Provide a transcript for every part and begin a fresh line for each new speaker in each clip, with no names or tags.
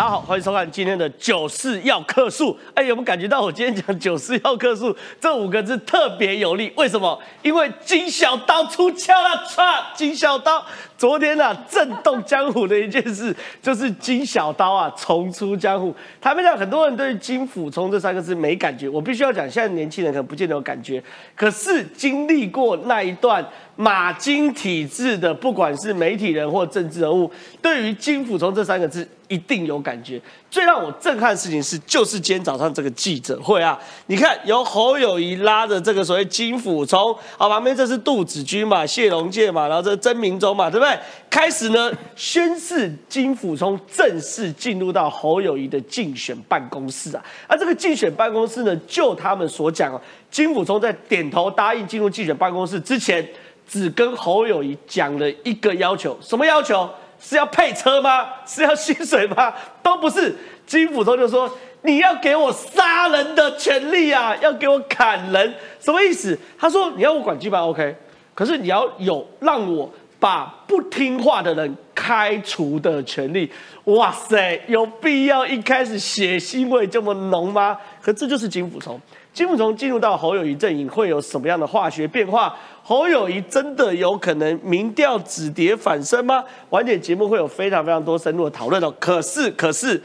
大家好，欢迎收看今天的九四要客诉。哎，有没有感觉到我今天讲九四要客诉这五个字特别有力？为什么？因为金小刀出鞘了，唰！金小刀昨天啊，震动江湖的一件事，就是金小刀啊重出江湖。坦白讲，很多人对金斧冲这三个字没感觉，我必须要讲，现在年轻人可能不见得有感觉。可是经历过那一段。马金体制的，不管是媒体人或政治人物，对于金辅冲这三个字一定有感觉。最让我震撼的事情是，就是今天早上这个记者会啊，你看由侯友谊拉着这个所谓金辅冲，啊，旁边这是杜子君嘛、谢龙介嘛，然后这曾明忠嘛，对不对？开始呢宣誓金辅冲正式进入到侯友谊的竞选办公室啊，而这个竞选办公室呢，就他们所讲，金辅冲在点头答应进入竞选办公室之前。只跟侯友谊讲了一个要求，什么要求？是要配车吗？是要薪水吗？都不是。金斧头就说：“你要给我杀人的权利啊，要给我砍人，什么意思？”他说：“你要我管鸡巴 OK，可是你要有让我把不听话的人开除的权利。”哇塞，有必要一开始血腥味这么浓吗？可这就是金斧头。金斧头进入到侯友谊阵营会有什么样的化学变化？侯友谊真的有可能民调止跌反升吗？晚点节目会有非常非常多深入的讨论哦。可是，可是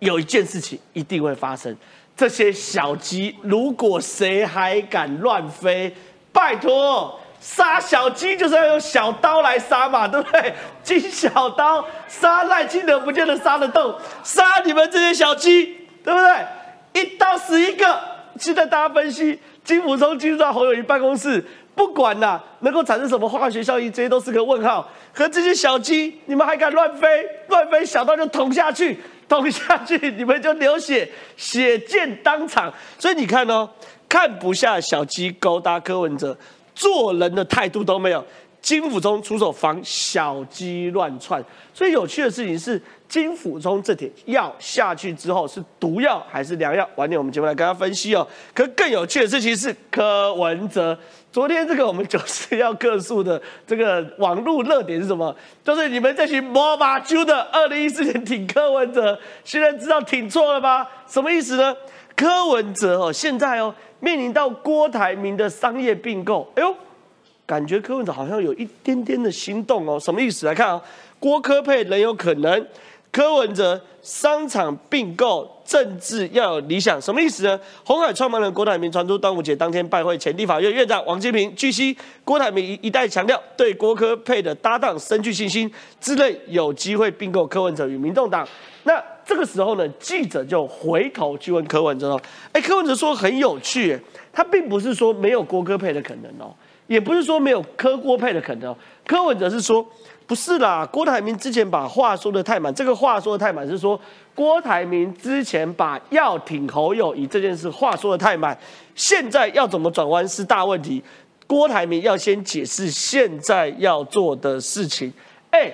有一件事情一定会发生：这些小鸡，如果谁还敢乱飞，拜托，杀小鸡就是要用小刀来杀嘛，对不对？金小刀杀赖清德不见得杀得动，杀你们这些小鸡，对不对？一刀死一个。现在大家分析，金辅中进入到侯友谊办公室。不管呐，能够产生什么化学效应，这些都是个问号。和这些小鸡，你们还敢乱飞？乱飞，小刀就捅下去，捅下去，你们就流血，血溅当场。所以你看哦，看不下小鸡勾搭柯文哲，做人的态度都没有。金辅中出手防小鸡乱窜。所以有趣的事情是，金辅中这点药下去之后是毒药还是良药？晚点我们节目来跟大家分析哦。可更有趣的事情是，柯文哲。昨天这个我们就是要客诉的这个网络热点是什么？就是你们这群摸马揪的，二零一四年挺柯文哲，现在知道挺错了吧？什么意思呢？柯文哲哦，现在哦面临到郭台铭的商业并购，哎呦，感觉柯文哲好像有一点点的心动哦。什么意思？来看啊，郭科配仍有可能。柯文哲商场并购，政治要有理想，什么意思呢？红海创办人郭台铭传出端午节当天拜会前立法院院长王金平，据悉郭台铭一一再强调对郭科配的搭档深具信心，之类有机会并购柯文哲与民众党。那这个时候呢，记者就回头去问柯文哲，哎，柯文哲说很有趣，他并不是说没有郭科配的可能哦，也不是说没有柯郭配的可能哦，柯文哲是说。不是啦，郭台铭之前把话说的太满，这个话说的太满是说郭台铭之前把要挺侯友谊这件事话说的太满，现在要怎么转弯是大问题。郭台铭要先解释现在要做的事情。哎，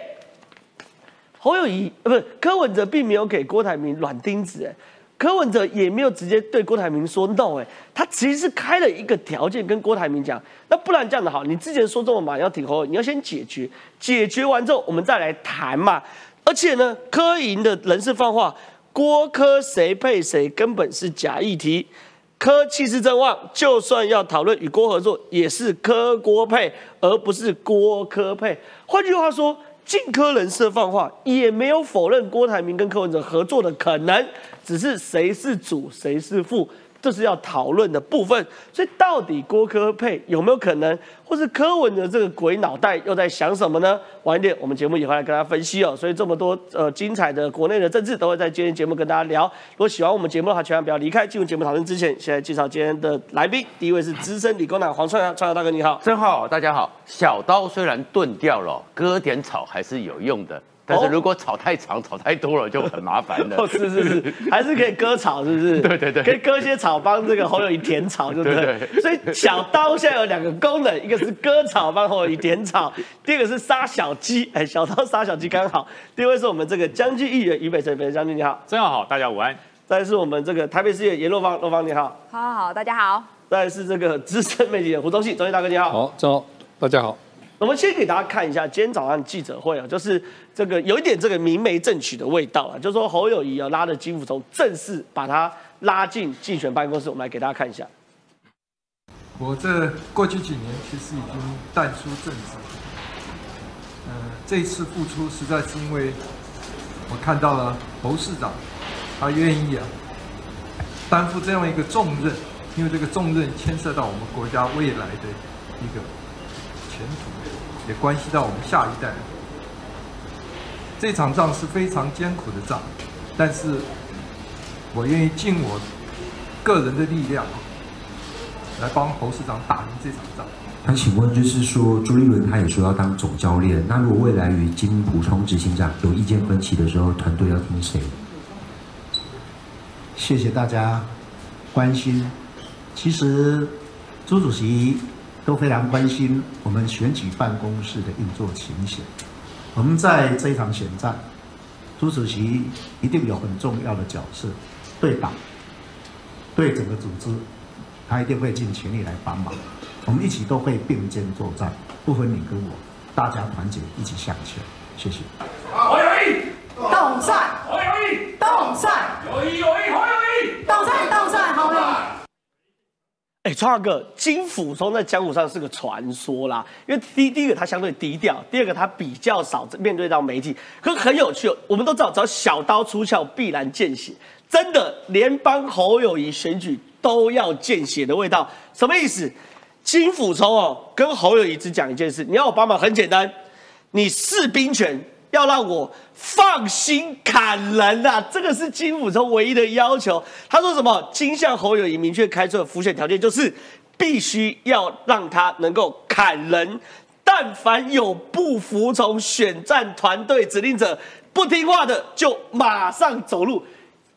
侯友谊呃不是柯文哲并没有给郭台铭软钉子哎。柯文哲也没有直接对郭台铭说 no，哎，他其实是开了一个条件跟郭台铭讲，那不然这样的好，你之前说这么满要挺侯，你要先解决，解决完之后我们再来谈嘛。而且呢，柯营的人事放话，郭柯谁配谁根本是假议题，柯气势正旺，就算要讨论与郭合作，也是柯郭配，而不是郭柯配。换句话说。进科人设放话，也没有否认郭台铭跟柯文哲合作的可能，只是谁是主谁是副，这是要讨论的部分。所以到底郭科配有没有可能，或是柯文的这个鬼脑袋又在想什么呢？晚一点我们节目也会来跟大家分析哦。所以这么多呃精彩的国内的政治都会在今天节目跟大家聊。如果喜欢我们节目的话，千万不要离开。进入节目讨论之前，先来介绍今天的来宾。第一位是资深理工男黄川阳，川阳大哥你好。
真好，大家好。小刀虽然钝掉了，割点草还是有用的。但是如果炒太长、炒太多了，就很麻烦了。
哦，是是是，还是可以割草，是不是？
对对对，
可以割一些草，帮这个侯友谊填草，对不对？所以小刀现在有两个功能，一个是割草帮侯友谊填草，第二个是杀小鸡。哎，小刀杀小鸡刚好。第二位是我们这个将军议员于北辰，北辰将军你好，
真好，大家午安。
再是我们这个台北市议员严若芳，若芳你好，
好好好，大家好。
再是这个资深媒体人胡宗信，宗信大哥你好，
好，正好，大家好。
我们先给大家看一下今天早上记者会啊，就是这个有一点这个明媒正娶的味道啊，就是说侯友谊啊拉着金辅从正式把他拉进竞选办公室，我们来给大家看一下。
我这过去几年其实已经淡出政治，嗯，这一次复出实在是因为我看到了侯市长，他愿意啊担负这样一个重任，因为这个重任牵涉到我们国家未来的一个前途，也关系到我们下一代。这场仗是非常艰苦的仗，但是我愿意尽我个人的力量。来帮侯市长打赢这场仗。
那请问，就是说朱立伦他也说要当总教练，那如果未来与金普充执行长有意见分歧的时候，团队要听谁？
谢谢大家关心。其实朱主席都非常关心我们选举办公室的运作情形。我们在这一场选战，朱主席一定有很重要的角色，对党、对整个组织。他一定会尽全力来帮忙，我们一起都会并肩作战，不分你跟我，大家团结一起向前。谢谢。
好友谊，
动赛，
好友谊，
动赛，
友谊友谊好友谊，
动赛动赛好友谊。
哎，川哥，金辅中在江湖上是个传说啦，因为第第一个他相对低调，第二个他比较少面对到媒体，可很有趣。我们都知道，只要小刀出鞘，必然见血。真的，连帮侯友谊选举。都要见血的味道，什么意思？金辅冲哦，跟侯友谊只讲一件事，你要我帮忙，很简单，你士兵权要让我放心砍人呐，这个是金辅冲唯一的要求。他说什么？金向侯友谊明确开出的浮选条件就是，必须要让他能够砍人，但凡有不服从选战团队指令者、不听话的，就马上走路。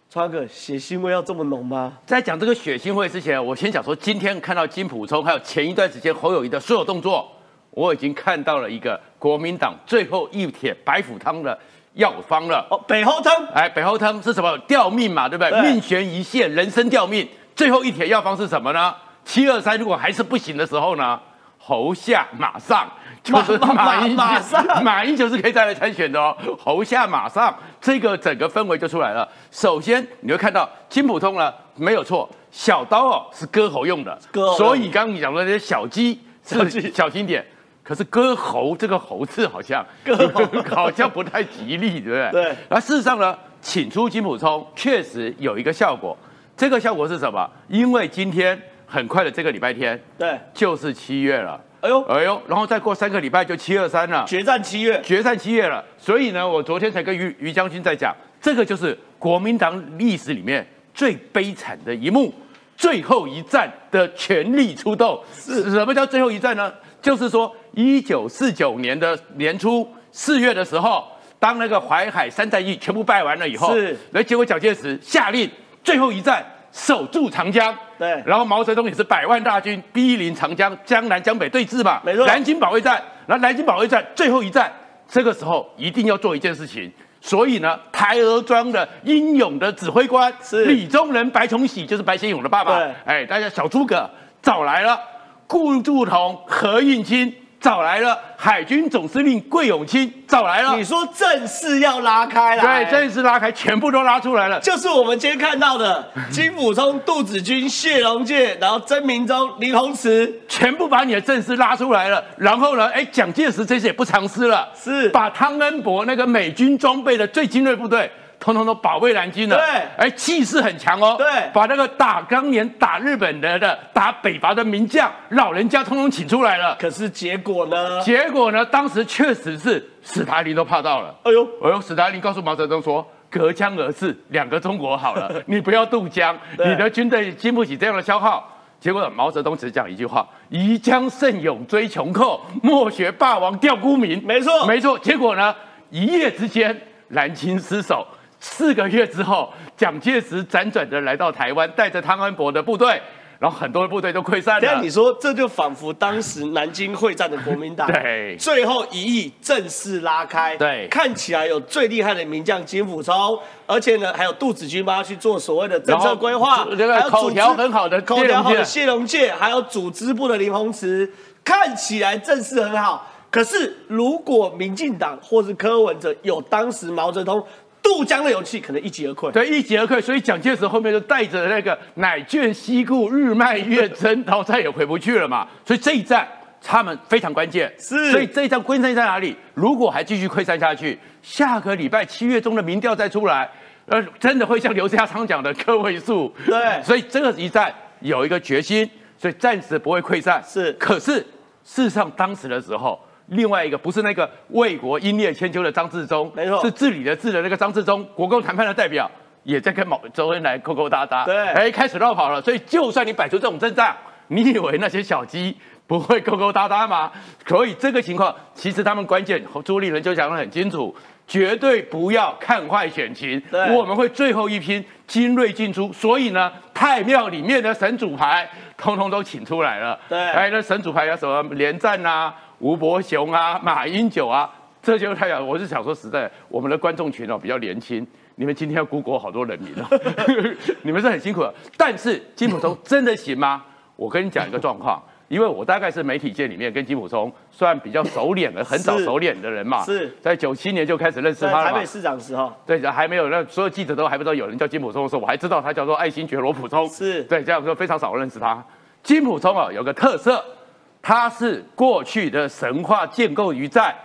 川哥，血腥味要这么浓吗？
在讲这个血腥味之前，我先讲说，今天看到金普充，还有前一段时间侯友谊的所有动作，我已经看到了一个国民党最后一帖白虎汤的药方了。哦，
北后汤。
哎，北后汤是什么？吊命嘛，对不对？命悬一线，人生吊命。最后一帖药方是什么呢？七二三，如果还是不行的时候呢？侯下马上。就是马英九，马英九是可以再来参选的哦。侯下马上，这个整个氛围就出来了。首先你会看到金普通呢，没有错，小刀哦是割喉用的，割所以刚刚你讲的那些小鸡是小心点。可是割喉这个喉字好像 好像不太吉利，对不对？
对。
而事实上呢，请出金普聪确实有一个效果。这个效果是什么？因为今天很快的这个礼拜天，
对，
就是七月了。哎呦，哎呦，然后再过三个礼拜就七二三了，
决战七月，
决战七月了。所以呢，我昨天才跟于于将军在讲，这个就是国民党历史里面最悲惨的一幕，最后一战的全力出动。是什么叫最后一战呢？就是说，一九四九年的年初四月的时候，当那个淮海三战役全部败完了以后，
是，
那结果蒋介石下令最后一战。守住长江，
对，
然后毛泽东也是百万大军逼临长江，江南江北对峙嘛，
没错。
南京保卫战，然后南京保卫战最后一战，这个时候一定要做一件事情，所以呢，台儿庄的英勇的指挥官
是。
李宗仁、白崇禧，就是白先勇的爸爸，哎，大家小诸葛找来了，顾祝同、何应钦。找来了海军总司令桂永清，找来了。
你说正式要拉开了，
对，正式拉开，全部都拉出来了。
就是我们今天看到的金辅聪、杜子君、谢龙介，然后曾明忠、林鸿慈，
全部把你的正式拉出来了。然后呢，哎，蒋介石这次也不藏私了，
是
把汤恩伯那个美军装备的最精锐部队。通通都保卫南京了，
对，
哎，气势很强哦，
对，
把那个打当年打日本的的打北伐的名将老人家通通请出来了。
可是结果呢？
结果呢？当时确实是史达林都怕到了。哎呦，哎呦，史达林告诉毛泽东说：“隔江而治，两个中国好了，你不要渡江，你的军队经不起这样的消耗。”结果毛泽东只讲一句话：“宜将胜勇追穷寇，莫学霸王吊孤民。”
没错，
没错。结果呢？一夜之间，南京失守。四个月之后，蒋介石辗转的来到台湾，带着汤恩伯的部队，然后很多的部队都溃散了。
但你说，这就仿佛当时南京会战的国民党，
对，
最后一役正式拉开，
对，
看起来有最厉害的名将金辅聪，而且呢，还有杜子君帮他去做所谓的政策规划，
还有口条很好的
口条好的谢龙介，还有组织部的林鸿慈，看起来阵势很好。可是如果民进党或是柯文哲有当时毛泽东渡江的勇气，可能一击而溃。
对，一击而溃。所以蒋介石后面就带着那个乃眷西顾，日迈月征，然后再也回不去了嘛。所以这一战他们非常关键。
是
所以这一战关键在哪里？如果还继续溃散下去，下个礼拜七月中的民调再出来，呃，真的会像刘家昌讲的个位数。
对
所以这个一战有一个决心，所以暂时不会溃散。
是
可是事实上当时的时候。另外一个不是那个为国英烈千秋的张自忠，
没错
是治理的治的那个张自忠，国共谈判的代表，也在跟毛周恩来勾勾搭搭。
对
哎，开始绕跑了。所以就算你摆出这种阵仗，你以为那些小鸡不会勾勾搭搭吗？所以这个情况，其实他们关键，朱立伦就讲得很清楚，绝对不要看坏选情，我们会最后一拼，精锐进出。所以呢，太庙里面的神主牌，通通都请出来了。
对
哎，那神主牌有什么连战啊、吴伯雄啊、马英九啊，这就是太阳。我是想说实在，我们的观众群哦比较年轻，你们今天要孤国好多人民哦，你们是很辛苦的。但是金普聪真的行吗？我跟你讲一个状况，因为我大概是媒体界里面跟金普聪算比较熟脸的，很早熟脸的人嘛，
是
在九七年就开始认识他了嘛
台北。市长的时候，
对，还没有那所有记者都还不知道有人叫金普聪的时候，我还知道他叫做爱新觉罗普聪。
是
对，这样说非常少认识他。金普聪啊，有个特色，他是过去的神话建构于在，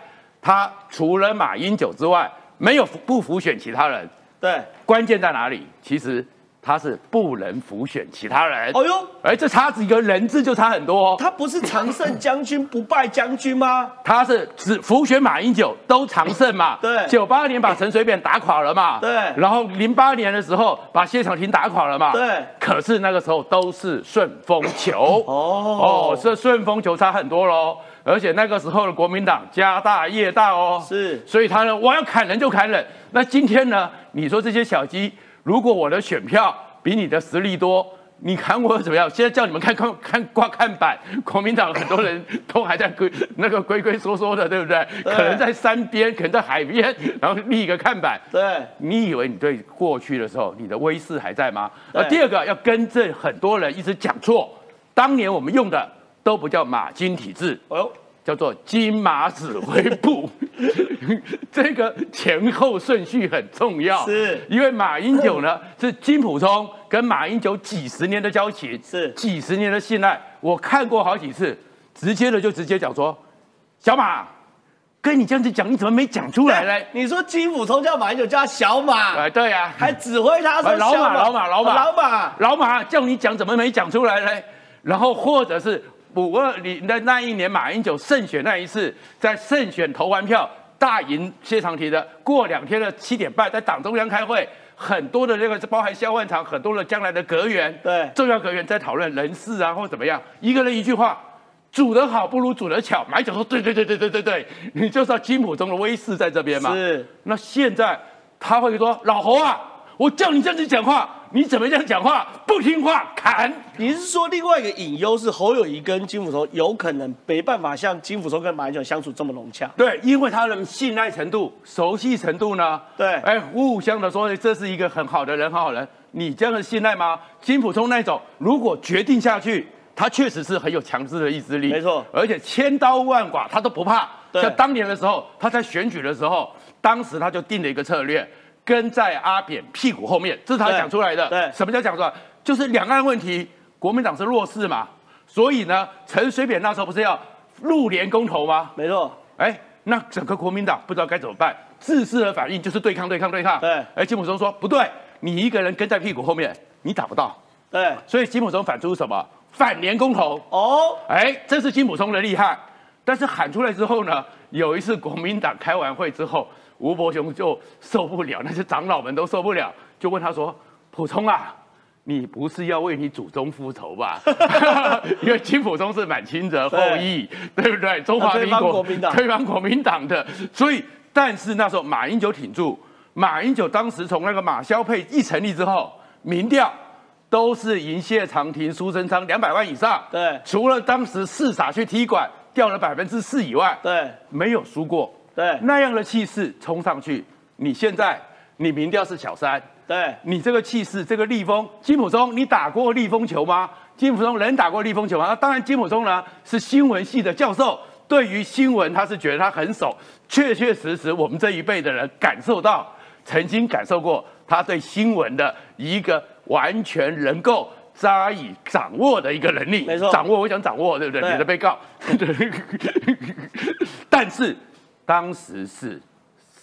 他除了马英九之外，没有不服选其他人。
对，
关键在哪里？其实他是不能浮选其他人。
哦呦，
哎，这差几个人字就差很多哦。
他不是常胜将军不败将军吗？
他是只浮选马英九都常胜嘛，
对。
九八年把陈水扁打垮了嘛，
对。
然后零八年的时候把谢长廷打垮了嘛，
对。
可是那个时候都是顺风球，
哦。
哦，这顺风球差很多喽，而且那个时候的国民党家大业大哦，
是。
所以他呢，我要砍人就砍人。那今天呢，你说这些小鸡，如果我的选票比你的实力多，你砍我怎么样？现在叫你们看看看挂看板，国民党很多人都还在龟那个龟龟缩缩的，对不 对？可能在山边，可能在海边，然后立一个看板。
对，
你以为你对过去的时候，你的威势还在吗？
对
而第二个要更正很多人一直讲错，当年我们用的都不叫马金体制，
哦呦，
叫做金马指挥部，这个前后顺序很重要。
是
因为马英九呢 是金普聪跟马英九几十年的交情，
是
几十年的信赖。我看过好几次，直接的就直接讲说，小马，跟你这样子讲，你怎么没讲出来呢？
你说金普聪叫马英九叫他小马，
哎，对呀、
还指挥他说
哎老
小
马老马老马
老马，
老马叫你讲，怎么没讲出来呢？然后或者是五二零的那一年，马英九胜选那一次，在胜选投完票大赢谢长廷的，过两天的七点半在党中央开会，很多的这个包含萧万长，很多的将来的阁员，
对
重要阁员在讨论人事啊或怎么样，一个人一句话。煮得好不如煮得巧，马英九说对对对对对对对，你就是要金普中的威势在这边嘛。
是
那现在他会说：“老侯啊，我叫你这样子讲话，你怎么这样讲话？不听话砍。
你是说另外一个隐忧是侯友谊跟金普聪有可能没办法像金普聪跟马英九相处这么融洽？
对，因为他的信赖程度、熟悉程度呢，
对
哎，互相的说这是一个很好的人，很好人，你这样的信赖吗？金普聪那种，如果决定下去，他确实是很有强制的意志力，
没错
而且千刀万剐他都不怕。
对
像当年的时候，他在选举的时候，当时他就定了一个策略，跟在阿扁屁股后面，这是他
对
讲出来的。
对
什么叫讲出来？就是两岸问题，国民党是弱势嘛，所以呢，陈水扁那时候不是要入联公投吗？
没错，
哎，那整个国民党不知道该怎么办，自私的反应就是对抗、对抗、对抗。
对
哎，金普松说不对，你一个人跟在屁股后面，你打不到。
对，
所以金普松反出什么？反联公投。
哦，
哎，这是金普松的厉害。但是喊出来之后呢，有一次国民党开完会之后，吴伯雄就受不了，那些长老们都受不了，就问他说：“普通啊，你不是要为你祖宗复仇吧？因为金普松是满清的后裔，对不对？中华民国推翻国民党的，所以但是那时候马英九挺住，马英九当时从那个马萧配一成立之后，民调都是赢谢长廷、苏贞昌两百万以上，
对
除了当时四傻去踢馆掉了百分之四以外，
对
没有输过。
对
那样的气势冲上去，你现在你民调是小三，
对，
你这个气势，这个逆风，金普松，你打过逆风球吗？金普松人打过逆风球吗？那当然，金普松呢是新闻系的教授，对于新闻他是觉得他很熟，确确实实我们这一辈的人感受到，曾经感受过他对新闻的一个完全能够扎以掌握的一个能力。
没错
掌握我想掌握，对不对？
对
你的被告，但是当时是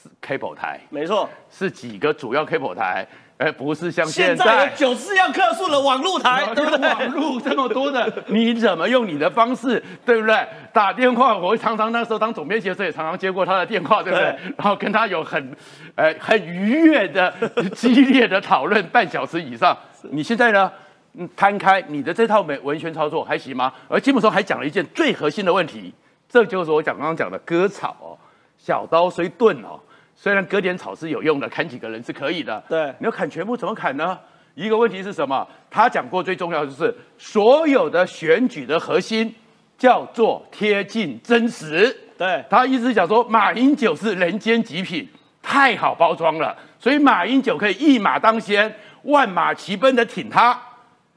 是 cable 台，
没错，
是几个主要 cable 台，而不是像
现
现
在有九四样客数的网络台，对不对？
网络这么多的，你怎么用你的方式，对不对？打电话，我常常那时候当总编辑的时候，也常常接过他的电话，对不对？
对
然后跟他有很，呃，很愉悦的、激烈的讨论，半小时以上。你现在呢？嗯，摊开你的这套美文宣操作还行吗？而金木松还讲了一件最核心的问题，这就是我讲刚刚讲的割草哦，小刀虽钝哦，虽然割点草是有用的，砍几个人是可以的。
对
你要砍全部怎么砍呢？一个问题是什么？他讲过最重要的就是所有的选举的核心叫做贴近真实。
对
他一直讲说，马英九是人间极品，太好包装了，所以马英九可以一马当先，万马齐奔的挺他。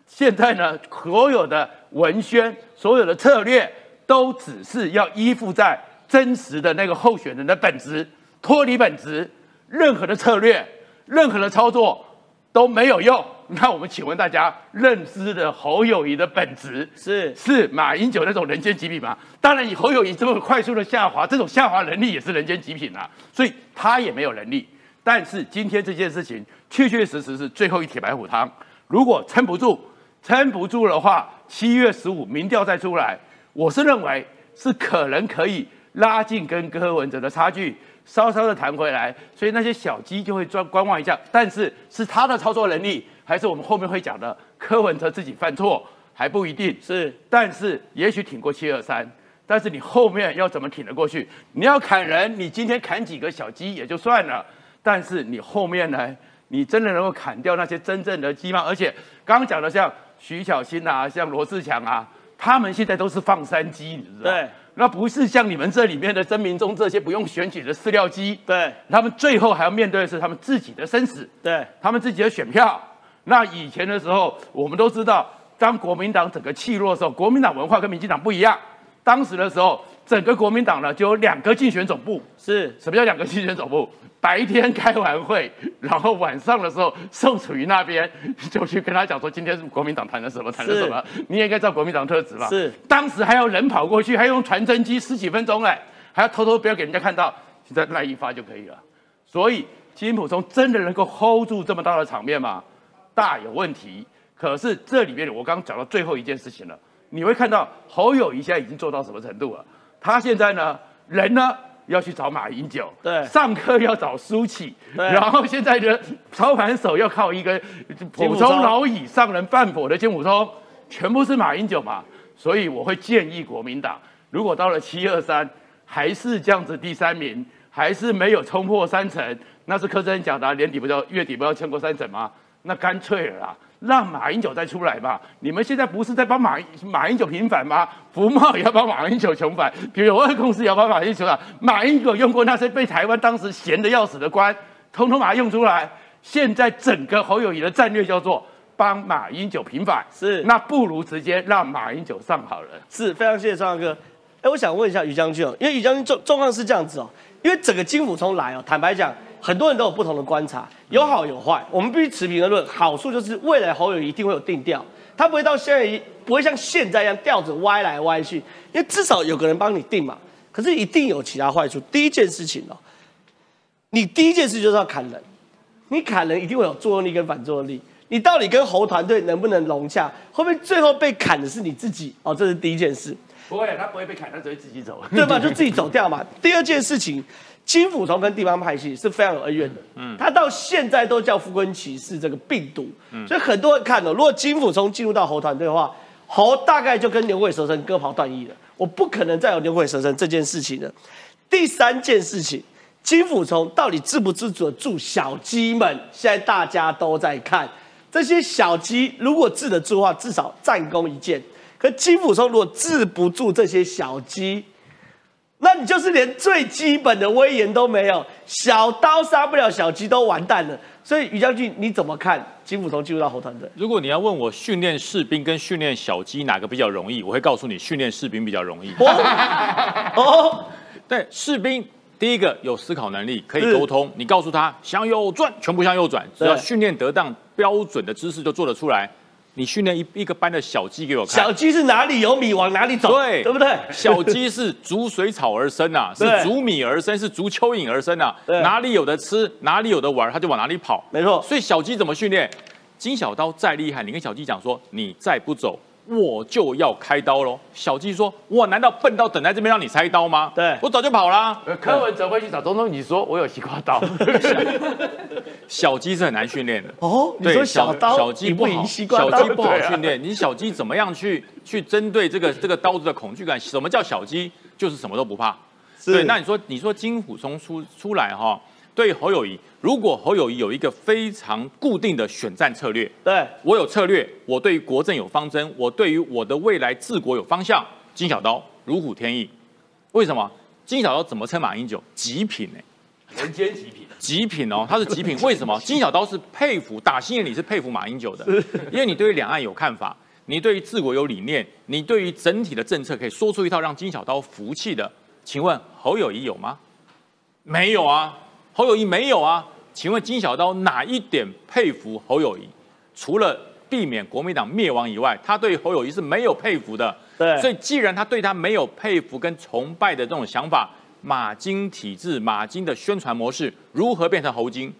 现在呢，所有的文宣、所有的策略，都只是要依附在真实的那个候选人的本质，脱离本质，任何的策略、任何的操作都没有用。那我们请问大家，认知的侯友谊的本质
是
是马英九那种人间极品吗？当然，以侯友谊这么快速的下滑，这种下滑能力也是人间极品啊，所以他也没有能力。但是今天这件事情确确实实是最后一铁白虎汤，如果撑不住，撑不住的话，七月十五民调再出来，我是认为是可能可以拉近跟柯文哲的差距，稍稍的弹回来，所以那些小鸡就会专观望一下。但是是他的操作能力，还是我们后面会讲的柯文哲自己犯错，还不一定。
是，
但是也许挺过七二三，但是你后面要怎么挺得过去？你要砍人，你今天砍几个小鸡也就算了，但是你后面呢？你真的能够砍掉那些真正的鸡吗？而且刚刚讲的像徐小新啊，像罗志强啊，他们现在都是放山鸡，你知道？
对，
那不是像你们这里面的真民众这些不用选举的饲料鸡，
对
他们最后还要面对的是他们自己的生死。
对
他们自己的选票。那以前的时候，我们都知道，当国民党整个气弱的时候，国民党文化跟民进党不一样。当时的时候，整个国民党呢就有两个竞选总部。
是，
什么叫两个竞选总部？白天开完会，然后晚上的时候，宋楚瑜那边 就去跟他讲说，今天是国民党谈了什么，谈了什么。你也应该知道国民党特质吧？
是。
当时还要人跑过去，还用传真机十几分钟哎，还要偷偷不要给人家看到，现在赖一发就可以了。所以金普松真的能够 hold 住这么大的场面吗？大有问题。可是这里面我刚刚讲到最后一件事情了，你会看到侯友谊现在已经做到什么程度了？他现在呢，人呢要去找马英九，
对
上课要找苏启，
对
然后现在的操盘手要靠一个普通老以上人犯法的金普通，全部是马英九嘛。所以我会建议国民党，如果到了七二三还是这样子第三名，还是没有冲破三成，那是柯震讲的啊，年底不要月底不要超过三成吗？那干脆了啦，让马英九再出来吧。你们现在不是在帮马马英九平反吗？福茂也要帮马英九重返，比如有二公司也要帮马英九啊。马英九用过那些被台湾当时闲得要死的官，通通把它用出来。现在整个侯友谊的战略叫做帮马英九平反，
是
那不如直接让马英九上好了。
是非常谢谢庄大哥。哎，我想问一下于将军哦，因为于将军状状况是这样子哦，因为整个金府从来哦，坦白讲，很多人都有不同的观察，有好有坏，我们必须持平而论。好处就是未来侯友一定会有定调，他不会到现在不会像现在一样调子歪来歪去，因为至少有个人帮你定嘛。可是一定有其他坏处。第一件事情哦，你第一件事就是要砍人，你砍人一定会有作用力跟反作用力。你到底跟侯团队能不能融洽？会不会最后被砍的是你自己？哦，这是第一件事。
不会，他不会被砍，他只会自己走。
对吧？就自己走掉嘛。第二件事情，金辅从跟地方派系是非常有恩怨的。嗯，他到现在都叫富昆骑士这个病毒，所以很多人看哦，如果金辅从进入到侯团队的话，侯大概就跟牛鬼蛇神割袍断义了。我不可能再有牛鬼蛇神这件事情了。第三件事情，金辅从到底治不治得住小鸡们？现在大家都在看这些小鸡，如果治得住的话，至少战功一件。可金辅聪如果治不住这些小鸡，那你就是连最基本的威严都没有，小刀杀不了小鸡都完蛋了。所以于将军你怎么看金辅从进入到侯团队？
如果你要问我训练士兵跟训练小鸡哪个比较容易，我会告诉你训练士兵比较容易。
哦，
对，士兵第一个有思考能力，可以沟通。你告诉他向右转，全部向右转，只要训练得当，标准的姿势就做得出来。你训练一一个班的小鸡给我看，
小鸡是哪里有米往哪里走，
对
对不对？
小鸡是逐水草而生啊，是
对
逐米而生，是逐蚯蚓而生啊。哪里有的吃，哪里有的玩，它就往哪里跑。
没错，
所以小鸡怎么训练？金小刀再厉害，你跟小鸡讲说，你再不走，我就要开刀喽。小鸡说，我难道笨到等在这边让你拆刀吗？
对
我早就跑啦。
呃柯文哲会去找总统，你说我有西瓜刀，
小鸡是很难训练的。
哦，你小刀
小鸡不好，小鸡？不好训练。你小鸡怎么样去去针对这个这个刀子的恐惧感？什么叫小鸡？就是什么都不怕。
是
对，那你说你说金虎松出出来哈，对侯友谊，如果侯友谊有一个非常固定的选战策略，
对，
我有策略，我对于国政有方针，我对于我的未来治国有方向。金小刀如虎添翼，为什么？金小刀怎么称马英九？极品哎、
人间极品。
极品哦，他是极品。为什么？金小刀是佩服，打心眼里是佩服马英九的，因为你对于两岸有看法，你对于治国有理念，你对于整体的政策可以说出一套让金小刀服气的。请问侯友谊有吗？没有啊，侯友谊没有啊。请问金小刀哪一点佩服侯友谊？除了避免国民党灭亡以外，他对侯友谊是没有佩服的。
对
所以既然他对他没有佩服跟崇拜的这种想法，马金体制、马金的宣传模式如何变成侯金？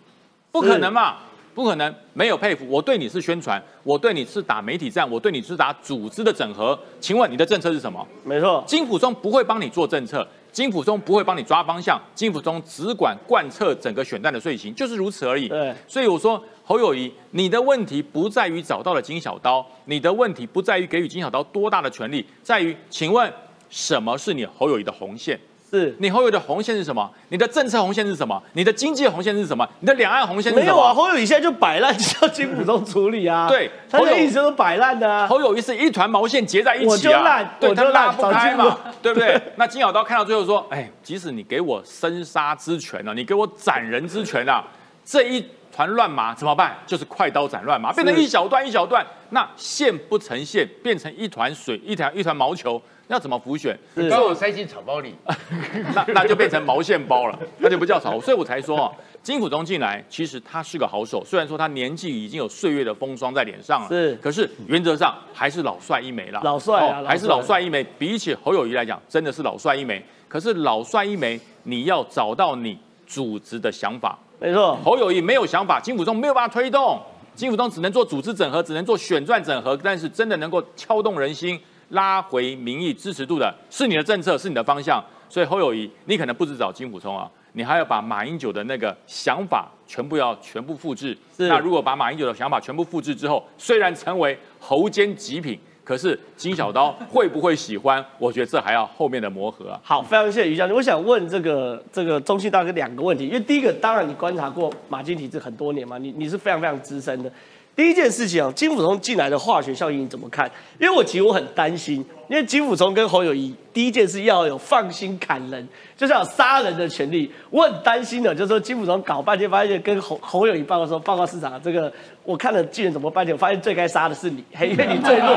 不可能嘛！不可能，没有佩服。我对你是宣传，我对你是打媒体战，我对你是打组织的整合。请问你的政策是什么？
没错，
金溥中不会帮你做政策，金辅中不会帮你抓方向，金辅中只管贯彻整个选战的遂行，就是如此而已。
对
所以我说侯友谊，你的问题不在于找到了金小刀，你的问题不在于给予金小刀多大的权利，在于请问什么是你侯友谊的红线？
是
你侯友的红线是什么？你的政策红线是什么？你的经济红线是什么？你的两岸红线是什么
没有啊？
么？
侯友谊现在就摆烂，就叫金溥中处理啊。
对
他
友
意思就是摆烂的啊。
侯友谊是一团毛线结在一起啊，
我就烂
对他拉不开
早
嘛，对不对？那金小刀看到最后说：“哎，即使你给我生杀之权啊，你给我斩人之权啊，这一团乱麻怎么办？就是快刀斩乱麻，变成一小段一小段，那线不成线，变成一团水，一团一团毛球，要怎么浮选？
是
把我塞进草包里，
那那就变成毛线包了，那就不叫草。所以我才说哦，金溥中进来，其实他是个好手，虽然说他年纪已经有岁月的风霜在脸上了，
是
可是原则上还是老帅一枚了。
老帅啊
还是老帅一枚。比起侯友谊来讲，真的是老帅一枚。可是老帅一枚，你要找到你组织的想法。
没错，
侯友谊没有想法，金溥中没有办法推动，金溥中只能做组织整合，只能做选战整合，但是真的能够敲动人心、拉回民意支持度的，是你的政策，是你的方向。所以侯友谊，你可能不止找金溥中啊，你还要把马英九的那个想法全部要全部复制。
是
那如果把马英九的想法全部复制之后，虽然成为侯间极品，可是金小刀会不会喜欢？我觉得这还要后面的磨合啊。
好，非常谢谢于将军。我想问这个这个中信大哥两个问题，因为第一个，当然你观察过马金体制很多年嘛，你你是非常非常资深的。第一件事情啊，金辅中进来的化学效应你怎么看？因为我其实我很担心，因为金辅中跟侯友谊第一件事要有放心砍人，就是要杀人的权利。我很担心的，就是说金辅中搞半天，发现跟侯侯友谊报告说，报告市长，这个我看了巨人怎么办？我发现最该杀的是你，嘿因为你最弱。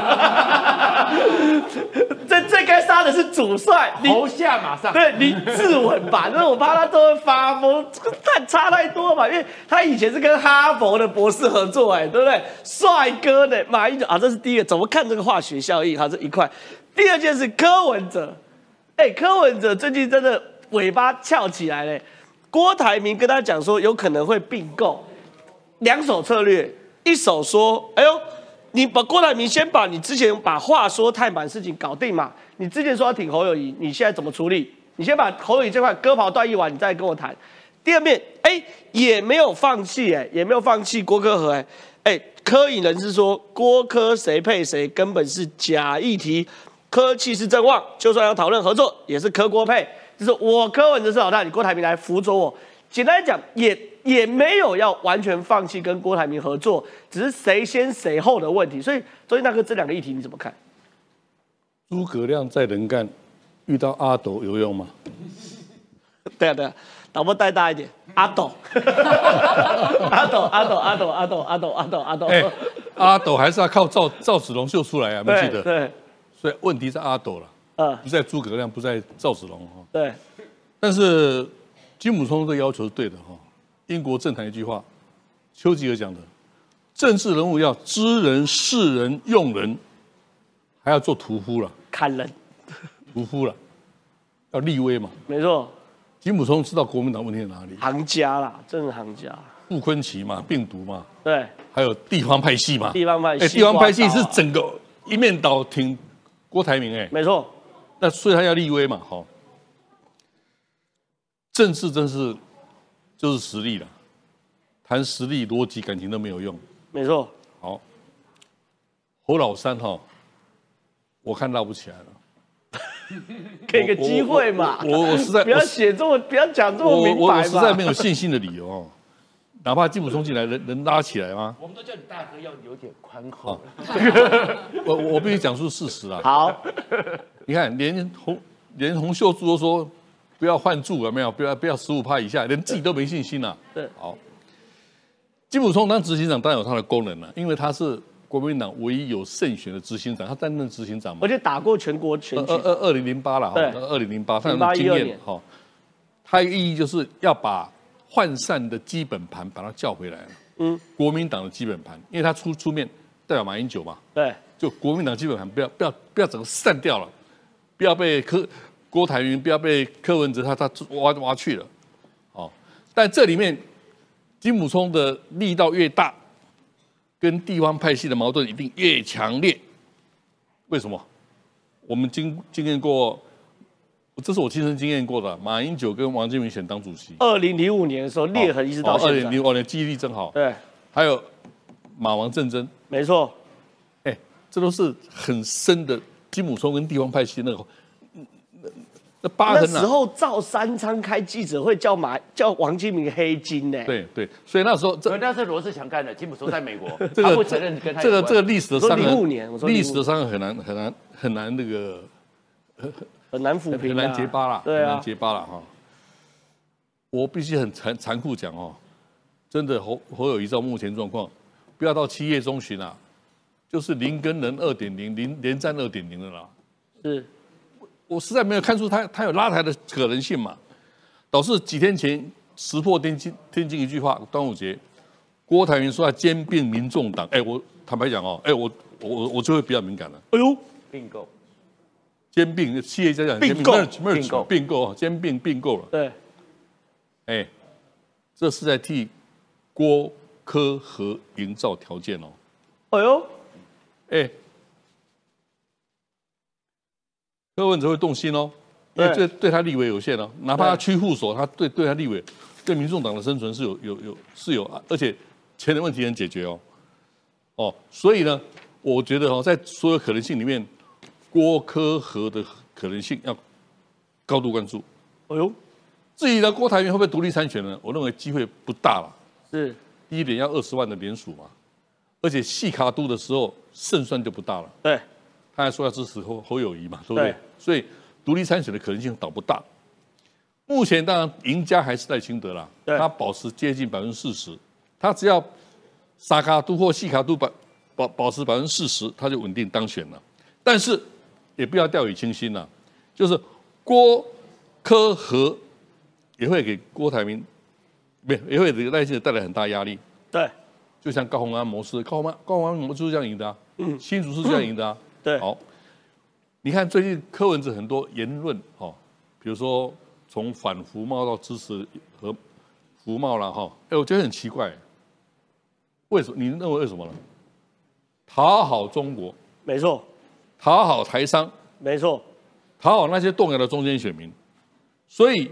这最该杀的是主帅，你
侯下马上。
对你自刎吧，那我怕他都会发疯，这个太差太多了嘛，因为他以前是跟哈佛的博士合作，哎，对不对？帅哥的马英九啊，这是第一个，怎么看这个化学效应？哈，这一块。第二件事，柯文哲，哎，柯文哲最近真的尾巴翘起来嘞。郭台铭跟他讲说，有可能会并购，两手策略，一手说，哎呦，你把郭台铭先把你之前把话说太满事情搞定嘛，你之前说要挺侯友谊，你现在怎么处理？你先把侯友谊这块割袍断义完，你再跟我谈。第二面，哎，也没有放弃，哎，也没有放弃郭科和，哎，哎，柯引人是说郭科谁配谁根本是假议题，柯气是正旺，就算要讨论合作，也是柯郭配，就是我柯文哲是老大，你郭台铭来辅佐我。简单来讲，也也没有要完全放弃跟郭台铭合作，只是谁先谁后的问题。所以，周俊大哥，这两个议题你怎么看？
诸葛亮再能干，遇到阿斗有用吗？
对啊，对啊，导播带大一点，阿斗，阿斗，阿斗，阿斗，阿斗，阿斗，阿斗，阿斗，
哎，阿斗还是要靠赵赵子龙秀出来啊，没记得？
对，
所以问题是阿斗了，
嗯，
不在诸葛亮，不在赵子龙哈。
对，
但是金武松这要求是对的。英国政坛一句话，丘吉尔讲的，政治人物要知人、识人、用人，还要做屠夫了，
砍人，
屠夫了，要立威嘛。
没错，
金溥聪知道国民党问题在哪里，
行家啦，真是行家。
傅昆奇嘛，病毒嘛，
对，
还有地方派系嘛，
地方派系
哎，地方派系是整个一面倒挺郭台铭哎，
没错，
那所以他要立威嘛，好。政治真是就是实力了，谈实力、逻辑、感情都没有用。
没错，
好，侯老三哈，我看拉不起来了。
给个机会嘛。
我我我实在
不要
我
写这么，不要讲这么
我
明白嘛。
我我实在没有信心的理由哦，哪怕金溥聪进来能能拉起来吗？
我们都叫你大哥要有点宽厚。
我我必须讲出事实啊。
好，
你看连洪连洪秀柱都说不要换柱，了没有？不要不要十五趴以下，连自己都没信心了、
对
好，金溥聪当执行长当然有他的功能了，因为他是国民党唯一有胜选的执行长，他担任执行长嘛
而。且打过全国选举
二，二二零零八了哈，
对
二零零八，他有
08
经
12年
验哈。他的意义就是要把涣散的基本盘把它叫回来了。
嗯，
国民党的基本盘，因为他出出面代表马英九嘛，
对，
就国民党基本盘不要不要不要整个散掉了，不要被柯郭台铭，不要被柯文哲他他挖挖去了，哦，但这里面金溥聪的力道越大，跟地方派系的矛盾一定越强烈。为什么？我们经经验过，这是我亲身经验过的。马英九跟王金明选党主席，
二零零五年的时候裂痕一直到
二。零零五年记忆力真好。
对，
还有马王政争，
没错，
哎，这都是很深的金溥聪跟地方派系那个那疤
那
痕啊。
时候赵三昌开记者会叫马叫王金明黑金呢。
对对，所以那时候这
可那是罗志祥干的，金溥聪在美国，
这个
他不承认跟他
这个这个历史的伤
我说05
痕，
年我说05
历史的伤痕很难很难很难那个
很难抚平、啊，
很难结疤了，
对啊
很难，结疤了哈。我必须很残残酷讲哦，真的侯侯友谊照目前状况，不要到七月中旬啊，就是零跟人二点零，零连战二点零的啦。
是
我实在没有看出他他有拉抬的可能性嘛，导致几天前石破天惊天惊一句话，端午节，郭台铭说要兼并民众党，哎，我坦白讲哦，哎，我我我我就会比较敏感了，
哎呦，
并购。
兼并企业家讲
并购
merge merge
并购
并购啊，兼并并购了，
对，
哎，这是在替郭科和营造条件哦，
哎呦，
哎，柯文哲会动心哦，因为
对
对对他立委有限哦，哪怕他屈副所，他对对他立委对民众党的生存是有有有是有，而且钱的问题能解决哦，哦，所以呢，我觉得哦，在所有可能性里面，郭科和的可能性要高度关注。
哎呦，
至于呢，郭台铭会不会独立参选呢？我认为机会不大了。
是
第一点要二十万的联署嘛，而且细卡度的时候胜算就不大了。
对，
他还说要支持侯侯友谊嘛，对不对？
对
所以独立参选的可能性倒不大。目前当然赢家还是赖清德啦，他保持接近百分之四十，他只要沙卡都或细卡都保保保持百分之四十，他就稳定当选了。但是也不要掉以轻心了，就是郭科和也会给郭台铭，不也会给赖清德带来很大压力。
对，
就像高鸿安模式，高鸿安高鸿安模式就是这样赢的啊，嗯，新竹是这样赢的啊，
对。
好，你看最近柯文哲很多言论哦，比如说从反服贸到支持和服贸了哈，哎，我觉得很奇怪，为什么？你认为为什么呢？讨好中国，
没错，
讨好台商，
没错，
讨好那些动摇的中间选民，所以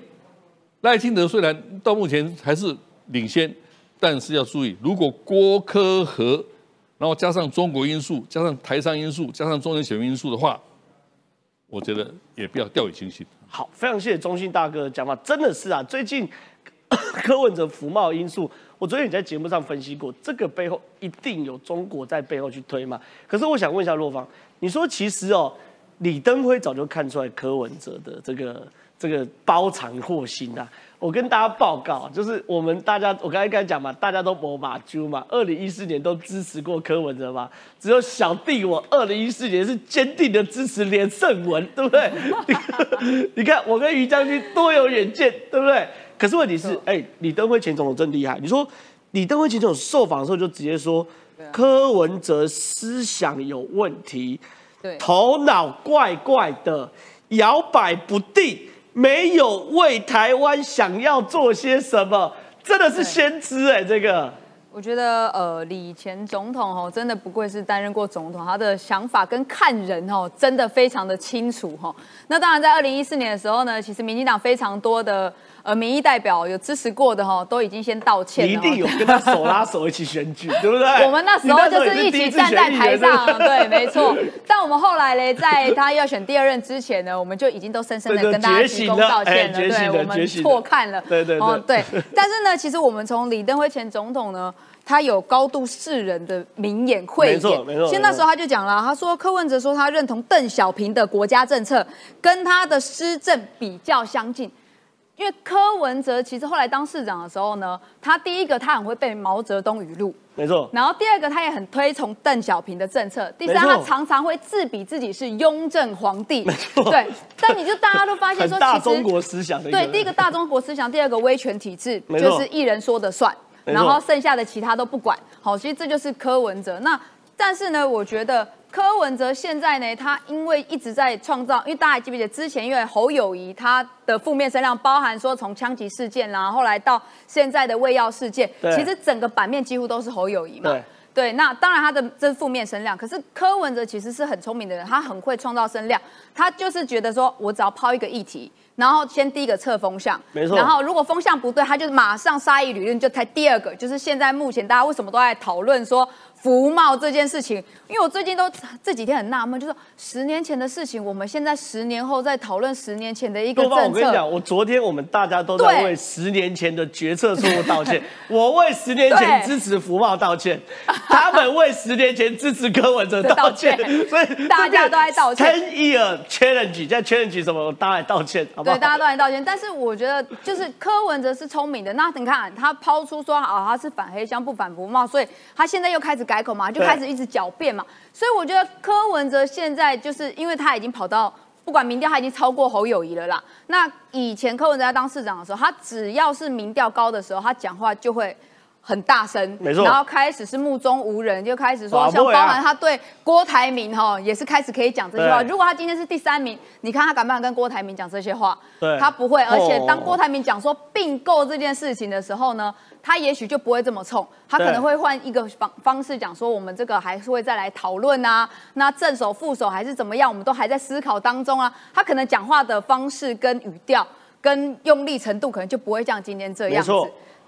赖清德虽然到目前还是领先，但是要注意，如果郭科和，然后加上中国因素，加上台商因素，加上中间选民因素的话，我觉得也不要掉以轻心。
好，非常谢谢中信大哥的讲法，真的是啊，最近 柯文哲服贸因素，我昨天也在节目上分析过，这个背后一定有中国在背后去推嘛。可是我想问一下洛芳，你说其实哦，李登辉早就看出来柯文哲的这个这个包藏祸心啊。我跟大家报告，就是我们大家，我刚才刚才讲嘛，大家都某马猪嘛，二零一四年都支持过柯文哲嘛，只有小弟我二零一四年是坚定的支持连胜文，对不对？你看我跟于将军多有远见，对不对？可是问题是，哎，李登辉前总统真厉害。你说李登辉前总统受访的时候就直接说，柯文哲思想有问题，
对，
头脑怪怪的，摇摆不定。没有为台湾想要做些什么，真的是先知哎！这个，
我觉得呃，李前总统哦，真的不愧是担任过总统，他的想法跟看人哦，真的非常的清楚哈。那当然，在二零一四年的时候呢，其实民进党非常多的。呃，民意代表有支持过的哈，都已经先道歉了。
一定有跟他手拉手一起选举，对不对？
我们那时候就是一起站在台上，对，没错。但我们后来呢，在他要选第二任之前呢，我们就已经都深深的跟大家鞠躬道歉了，对，我们错看了，
对对对，
对。但是呢，其实我们从李登辉前总统呢，他有高度世人的名眼慧眼，
没错没错。
其实那时候他就讲了，他说柯文哲说他认同邓小平的国家政策，跟他的施政比较相近。因为柯文哲其实后来当市长的时候呢，他第一个他很会背毛泽东语录，
没错。
然后第二个他也很推崇邓小平的政策，第三他常常会自比自己是雍正皇帝，
没错。
对，但你就大家都发现说，
大中国思想的
对，第一个大中国思想，第二个威权体制，就是一人说的算，然后剩下的其他都不管。好，其实这就是柯文哲。那但是呢，我觉得。柯文哲现在呢，他因为一直在创造，因为大家记不记得之前因为侯友谊他的负面声量，包含说从枪击事件啦，后来到现在的喂药事件，其实整个版面几乎都是侯友谊嘛。
对。
对，那当然他的这是负面声量，可是柯文哲其实是很聪明的人，他很会创造声量，他就是觉得说我只要抛一个议题，然后先第一个测风向，
没错。
然后如果风向不对，他就马上杀一理论就抬第二个，就是现在目前大家为什么都在讨论说。服贸这件事情，因为我最近都这几天很纳闷，就是十年前的事情，我们现在十年后在讨论十年前的一个政策。
我跟你讲，我昨天我们大家都在为十年前的决策错误道歉，我为十年前支持福茂道歉，他们为十年前支持柯文哲 道歉，所以
大家都在道歉。
Ten year challenge，在 challenge 什么？大家来道歉，好不好？
对，大家都来道歉。但是我觉得，就是柯文哲是聪明的。那你看，他抛出说啊，他是反黑箱不反服贸，所以他现在又开始。改口嘛，就开始一直狡辩嘛，所以我觉得柯文哲现在就是因为他已经跑到不管民调，他已经超过侯友谊了啦。那以前柯文哲在当市长的时候，他只要是民调高的时候，他讲话就会很大声，
没错。
然后开始是目中无人，就开始说像包含他对郭台铭哈，也是开始可以讲这些话。如果他今天是第三名，你看他敢不敢跟郭台铭讲这些话？
对，
他不会。而且当郭台铭讲说并购这件事情的时候呢？他也许就不会这么冲，他可能会换一个方方式讲说，我们这个还是会再来讨论啊。那正手副手还是怎么样，我们都还在思考当中啊。他可能讲话的方式跟语调跟用力程度，可能就不会像今天这样子。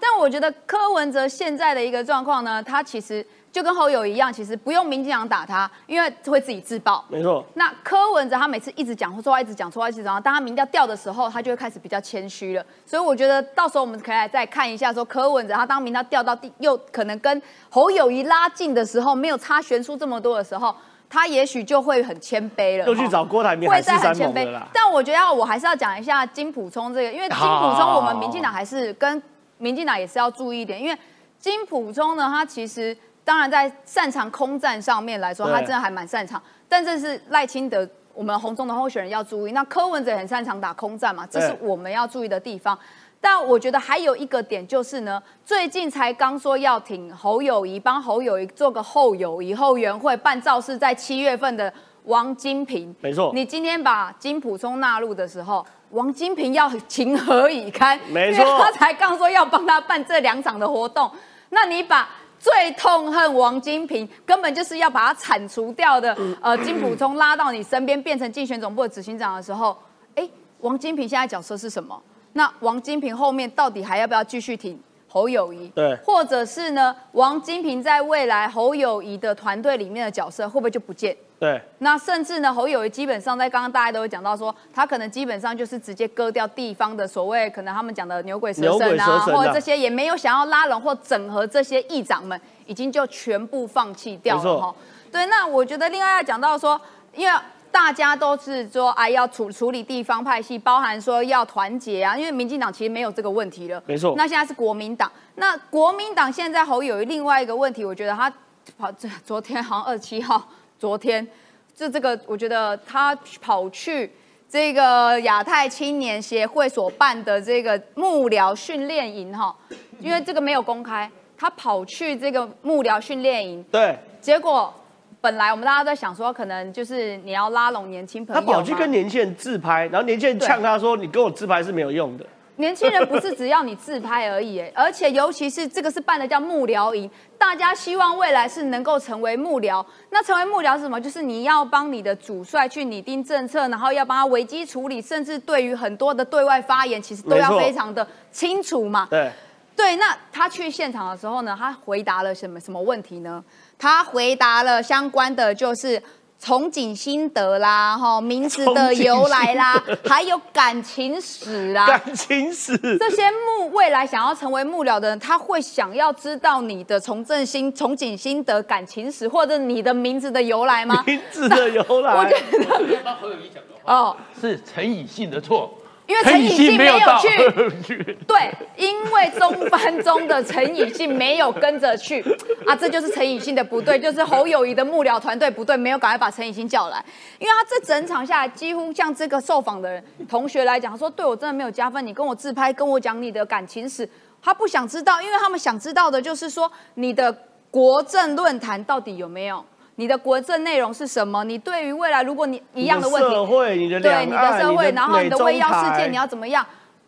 但我觉得柯文哲现在的一个状况呢，他其实。就跟侯友一样，其实不用民进党打他，因为会自己自爆。
没错。
那柯文哲他每次一直讲错话，一直讲错话，一直讲，当他民调掉的时候，他就会开始比较谦虚了。所以我觉得到时候我们可以来再看一下，说柯文哲他当民调掉到第，又可能跟侯友谊拉近的时候，没有差悬殊这么多的时候，他也许就会很谦卑了。
又去找郭台铭，
会再很谦卑。但我觉得我还是要讲一下金普聪这个，因为金普聪我们民进党还是跟民进党也是要注意一点，因为金普中呢，他其实。当然，在擅长空战上面来说，他真的还蛮擅长。但这是赖清德，我们红中的候选人要注意。那柯文哲很擅长打空战嘛，这是我们要注意的地方。但我觉得还有一个点就是呢，最近才刚说要挺侯友谊，帮侯友谊做个后友谊后援会，办造势在七月份的王金平。
没错，
你今天把金普聪纳入的时候，王金平要情何以堪？
没错，
他才刚说要帮他办这两场的活动，那你把。最痛恨王金平，根本就是要把他铲除掉的。呃，金普聪拉到你身边，变成竞选总部的执行长的时候，哎，王金平现在角色是什么？那王金平后面到底还要不要继续挺侯友谊？
对，
或者是呢？王金平在未来侯友谊的团队里面的角色会不会就不见？
对，
那甚至呢，侯友谊基本上在刚刚大家都有讲到说，他可能基本上就是直接割掉地方的所谓可能他们讲的牛鬼蛇神啊，或者这些也没有想要拉拢或整合这些议长们，已经就全部放弃掉了哈。对，那我觉得另外要讲到说，因为。大家都是说，哎，要处处理地方派系，包含说要团结啊，因为民进党其实没有这个问题了。
没错
那现在是国民党，那国民党现在侯友谊另外一个问题，我觉得他跑这昨天好像二七号，昨天就这个，我觉得他跑去。这个亚太青年协会所办的这个幕僚训练营哈，因为这个没有公开，他跑去这个幕僚训练营，
对，
结果本来我们大家在想说，可能就是你要拉拢年轻朋友他，
跑去跟年轻人自拍，然后年轻人呛他说：“你跟我自拍是没有用的。
年轻人不是只要你自拍而已，哎 而且尤其是这个是办的叫幕僚营，大家希望未来是能够成为幕僚。那成为幕僚是什么？就是你要帮你的主帅去拟定政策，然后要帮他危机处理，甚至对于很多的对外发言，其实都要非常的清楚嘛”。
对，
对，那他去现场的时候呢，他回答了什么什么问题呢？他回答了相关的就是从景心得啦，哈，名字的由来啦，还有感情史啦，
感情史。
这些幕未来想要成为幕僚的人，他会想要知道你的从政心、从景心得、感情史，或者你的名字的由来吗？
名字的由来，
我觉得
帮侯友谊讲的话？
哦，
是陈以信的错，
因为陈以信没有去，对，因为中班中的陈以信没有跟着去。啊，这就是陈以信的不对，就是侯友谊的幕僚团队不对，没有赶快把陈以信叫来，因为他这整场下来，几乎像这个受访的人同学来讲，他说对我真的没有加分，你跟我自拍，跟我讲你的感情史，他不想知道，因为他们想知道的就是说你的国政论坛到底有没有。你的国政内容是什么？你对于未来，如果你一样的问题，
社会你的两
对你的社会，然后你的
美中
卫药事
台
件你要怎么样？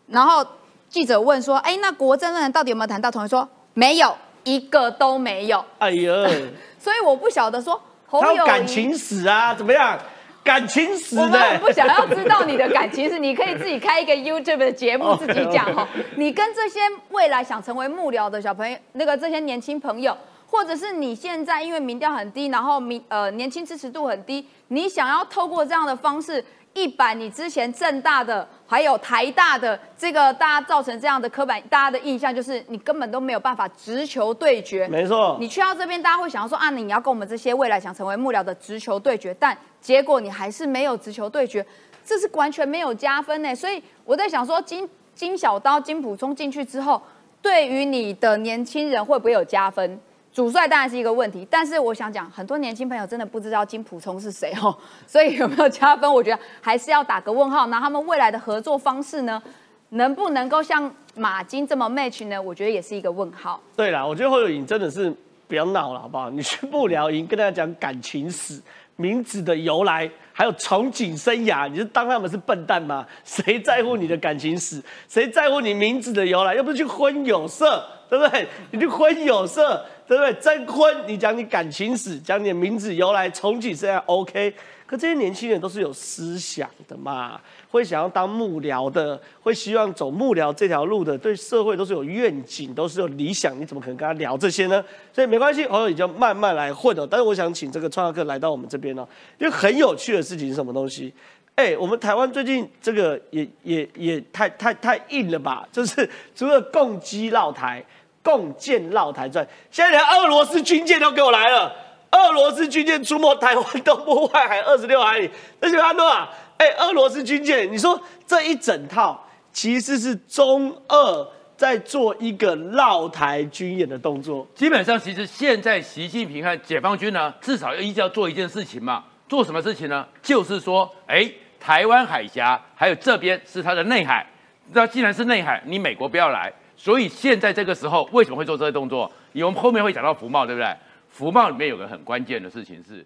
然后记者问说：“哎，那国政论坛到底有没有谈到？”同学说：“没有，一个都没有。
哎呀，”
所以我不晓得说侯
他
友谊，
有感情史啊，怎么样？感情史
我们不想要知道你的感情史，你可以自己开一个 YouTube 的节目自己讲哈。你跟这些未来想成为幕僚的小朋友，那个这些年轻朋友，或者是你现在因为民调很低，然后民呃年轻支持度很低，你想要透过这样的方式。一百，你之前正大的还有台大的这个，大家造成这样的刻板，大家的印象就是你根本都没有办法直球对决。
没错
你去到这边，大家会想要说啊，你要跟我们这些未来想成为幕僚的直球对决，但结果你还是没有直球对决，这是完全没有加分呢。所以我在想说，金金小刀、金普冲进去之后，对于你的年轻人会不会有加分？主帅当然是一个问题，但是我想讲，很多年轻朋友真的不知道金普冲是谁哦，所以有没有加分？我觉得还是要打个问号。那他们未来的合作方式呢，能不能够像马金这么 match 呢？我觉得也是一个问号。
对啦，我觉得侯友谊真的是不要闹了，好不好？你去幕僚营跟大家讲感情史、名字的由来，还有从警生涯，你是当他们是笨蛋吗？谁在乎你的感情史？谁在乎你名字的由来？又不是去婚友社，对不对？你去婚友社，对不对？征婚，你讲你感情史，讲你的名字由来，从警生涯 OK。可这些年轻人都是有思想的嘛，会想要当幕僚的，会希望走幕僚这条路的，对社会都是有愿景，都是有理想，你怎么可能跟他聊这些呢？所以没关系，朋友宜就慢慢来混哦。但是我想请这个创客来到我们这边哦，因为很有趣的事情是什么东西？哎、我们台湾最近这个也也也太太太硬了吧？就是除了共机绕台、共建绕台之外，现在连俄罗斯军舰都给我来了。俄罗斯军舰出没台湾东部外海二十六海里，而且安诺啊，哎，俄罗斯军舰，你说这一整套其实是中俄在做一个绕台军演的动作。
基本上，其实现在习近平和解放军呢，至少要依照做一件事情嘛。做什么事情呢？就是说，哎，台湾海峡还有这边是它的内海。那既然是内海，你美国不要来。所以现在这个时候为什么会做这个动作？因为我们后面会讲到福茂，对不对？福茂里面有个很关键的事情是，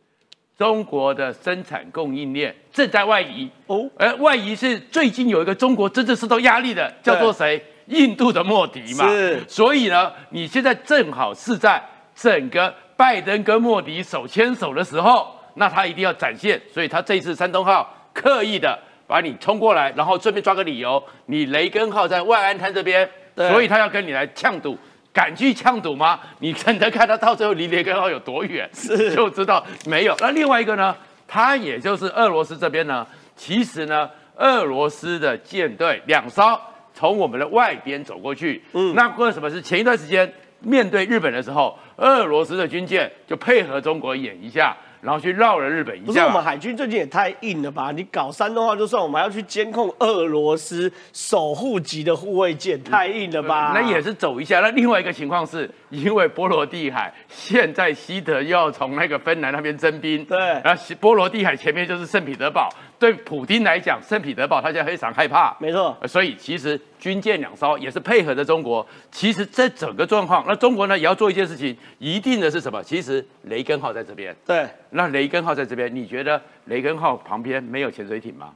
中国的生产供应链正在外移。
哦，
而外移是最近有一个中国真正受到压力的，叫做谁？印度的莫迪嘛。
是
所以呢，你现在正好是在整个拜登跟莫迪手牵手的时候，那他一定要展现。所以他这一次山东号刻意的把你冲过来，然后顺便抓个理由，你雷根号在外安滩这边，
对
所以他要跟你来呛赌。敢去呛赌吗？你真的看他到最后离雷根号有多远，
是
就知道没有。那另外一个呢，他也就是俄罗斯这边呢，其实呢，俄罗斯的舰队两艘从我们的外边走过去。嗯，那为什么是前一段时间面对日本的时候，俄罗斯的军舰就配合中国演一下，然后去绕了日本一下
不是我们。海军最近也太硬了吧？你搞山东话就算，我们还要去监控俄罗斯守护级的护卫舰，太硬了吧？
那也是走一下。那另外一个情况是，因为波罗的海现在西德又要从那个芬兰那边征兵，
对
然后西波罗的海前面就是圣彼得堡，对普京来讲，圣彼得堡他现在非常害怕。
没错，
呃所以其实军舰两艘也是配合着中国。其实这整个状况，那中国呢也要做一件事情，一定的是什么？其实雷根号在这边，
对，
那雷根号在这边，你觉得雷根号旁边没有潜水艇吗？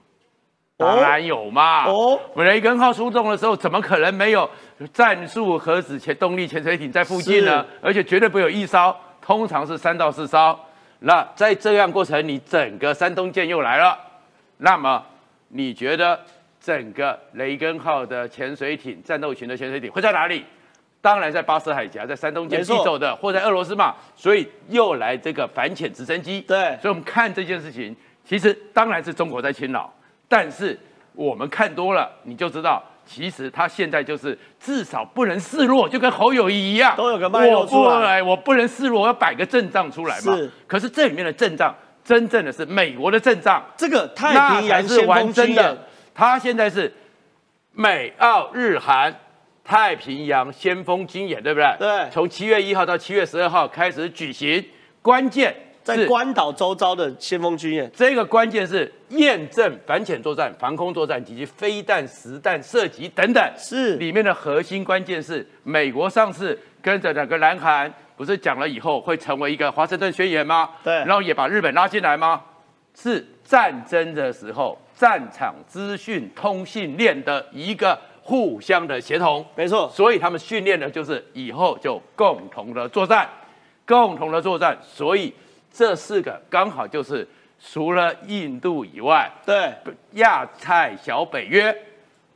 哦
当然有嘛！
哦
哦，雷根号出动的时候，怎么可能没有战术核子潜动力潜水艇在附近呢？而且绝对不有一艘，通常是三到四艘。那在这样过程，你整个山东舰又来了，那么你觉得整个雷根号的潜水艇、战斗群的潜水艇会在哪里？当然在巴士海峡，在山东舰
没错
必走的，或在俄罗斯嘛。所以又来这个反潜直升机。
对
所以我们看这件事情，其实当然是中国在侵扰，但是我们看多了，你就知道，其实他现在就是至少不能示弱，就跟侯友谊一样，
都有个脉络出来，
我不能示弱，我要摆个阵仗出来嘛。
是。
可是这里面的阵仗，真正的是美国的阵仗，
这个太
那
平洋
才是
先锋
玩真的。他现在是美澳日韩太平洋先锋军演，对不对？
对。
从七月一号到七月十二号开始举行，关键。
在
是
关岛周遭的先锋军演，
这个关键是验证反潜作战、防空作战以及飞弹、实弹射击等等，
是。
里面的核心关键是美国上次跟着两个南韩不是讲了以后会成为一个华盛顿宣言吗？
对
然后也把日本拉进来吗？是战争的时候战场资讯通信链的一个互相的协同。
没错，
所以他们训练的就是以后就共同的作战，共同的作战。所以这四个刚好就是除了印度以外，
对，
亚太小北约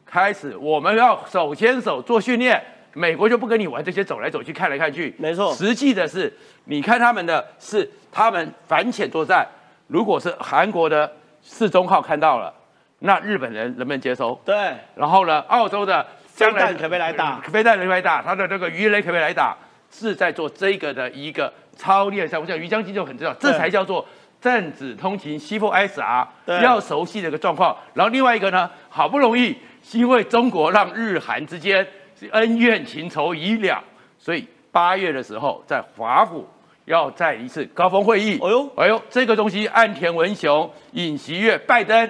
开始，我们要手牵手做训练。美国就不跟你玩这些走来走去、看来看去。
没错
实际的是，你看他们的是他们反潜作战，如果是韩国的四中号看到了，那日本人能不能接收？
对，
然后呢，澳洲的将来
飞弹可不可以来打
飞弹可不可以来打？他的这个鱼雷可不可以来打？是在做这个的一个操练项目，像于将军就很知道，这才叫做政治通勤 C4ISR 要熟悉的一个状况。然后另外一个呢，好不容易因为中国让日韩之间恩怨情仇已了，所以八月的时候在华府要再一次高峰会议。
哎呦。
哎呦，这个东西岸田文雄、尹锡悦、拜登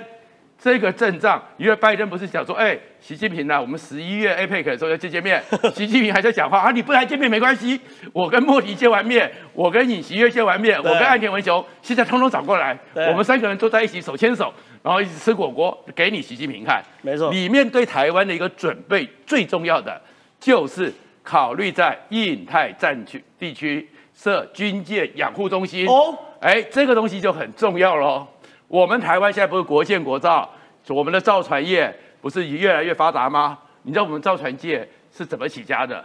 这个阵仗，因为拜登不是想说，哎，习近平呢、我们十一月 APEC 的时候要见见面，习近平还在讲话啊，你不来见面没关系，我跟莫迪见完面，我跟尹锡悦见完面，我跟岸田文雄现在通通找过来，我们三个人坐在一起手牵手，然后一起吃火锅，给你习近平看。
没错
里面对台湾的一个准备最重要的就是考虑在印太战区地区设军舰养护中心。
哦，
哎，这个东西就很重要喽。我们台湾现在不是国建国造，我们的造船业不是越来越发达吗？你知道我们造船界是怎么起家的？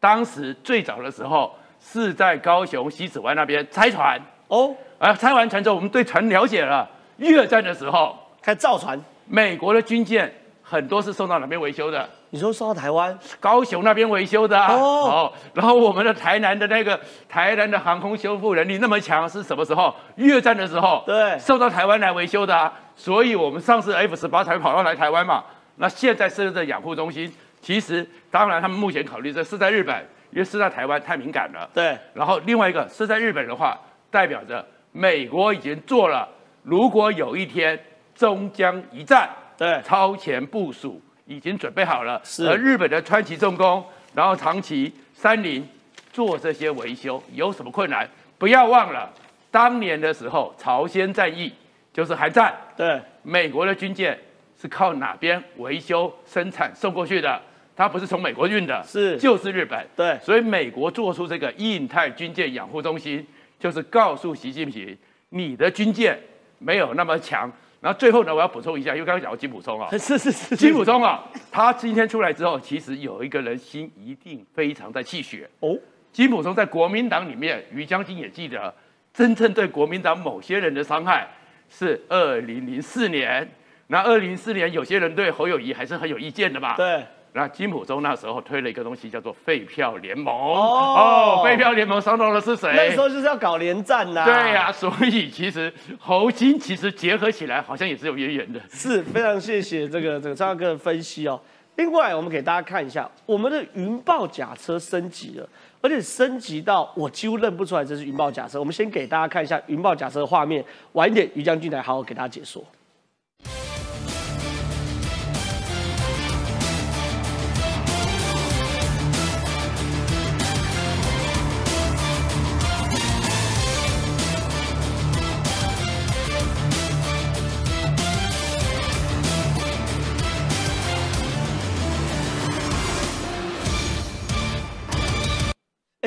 当时最早的时候是在高雄西子湾那边拆船，
哦，
啊，拆完船之后，我们对船了解了。越战的时候，
开造船，
美国的军舰很多是送到哪边维修的？
你说送到台湾，
高雄那边维修的、啊、
哦
然后我们的台南的那个台南的航空修复能力那么强，是什么时候？越战的时候，
对
送到台湾来维修的、啊。所以我们上次 F 十八才跑到来台湾嘛。那现在设置养护中心，其实当然他们目前考虑这是在日本，因为是在台湾太敏感了。
对，
然后另外一个是在日本的话，代表着美国已经做了，如果有一天中将一战，
对
超前部署已经准备好了。
是
而日本的川崎重工，然后长崎、三菱做这些维修有什么困难？不要忘了，当年的时候朝鲜战役就是韩战，
对，
美国的军舰是靠哪边维修、生产、送过去的？它不是从美国运的，
是
就是日本。
对
所以美国做出这个印太军舰养护中心，就是告诉习近平，你的军舰没有那么强。然后最后呢，我要补充一下，因为刚刚讲到金普聪啊，
是是是，
金普聪啊，他今天出来之后，其实有一个人心一定非常在气血。
哦，
金普聪在国民党里面，于将军也记得，真正对国民党某些人的伤害是二零零四年。那二零零四年，有些人对侯友谊还是很有意见的吧。
对，
那金普中那时候推了一个东西叫做废票联盟
哦
哦，废票联盟伤到的是谁？
那时候就是要搞连战呐、
对呀、所以其实侯金其实结合起来好像也是有渊源的。
是非常谢谢这个这个张大哥的分析哦。另外，我们给大家看一下，我们的云豹甲车升级了，而且升级到我几乎认不出来这是云豹甲车。我们先给大家看一下云豹甲车的画面，晚一点于将军来好好给大家解说。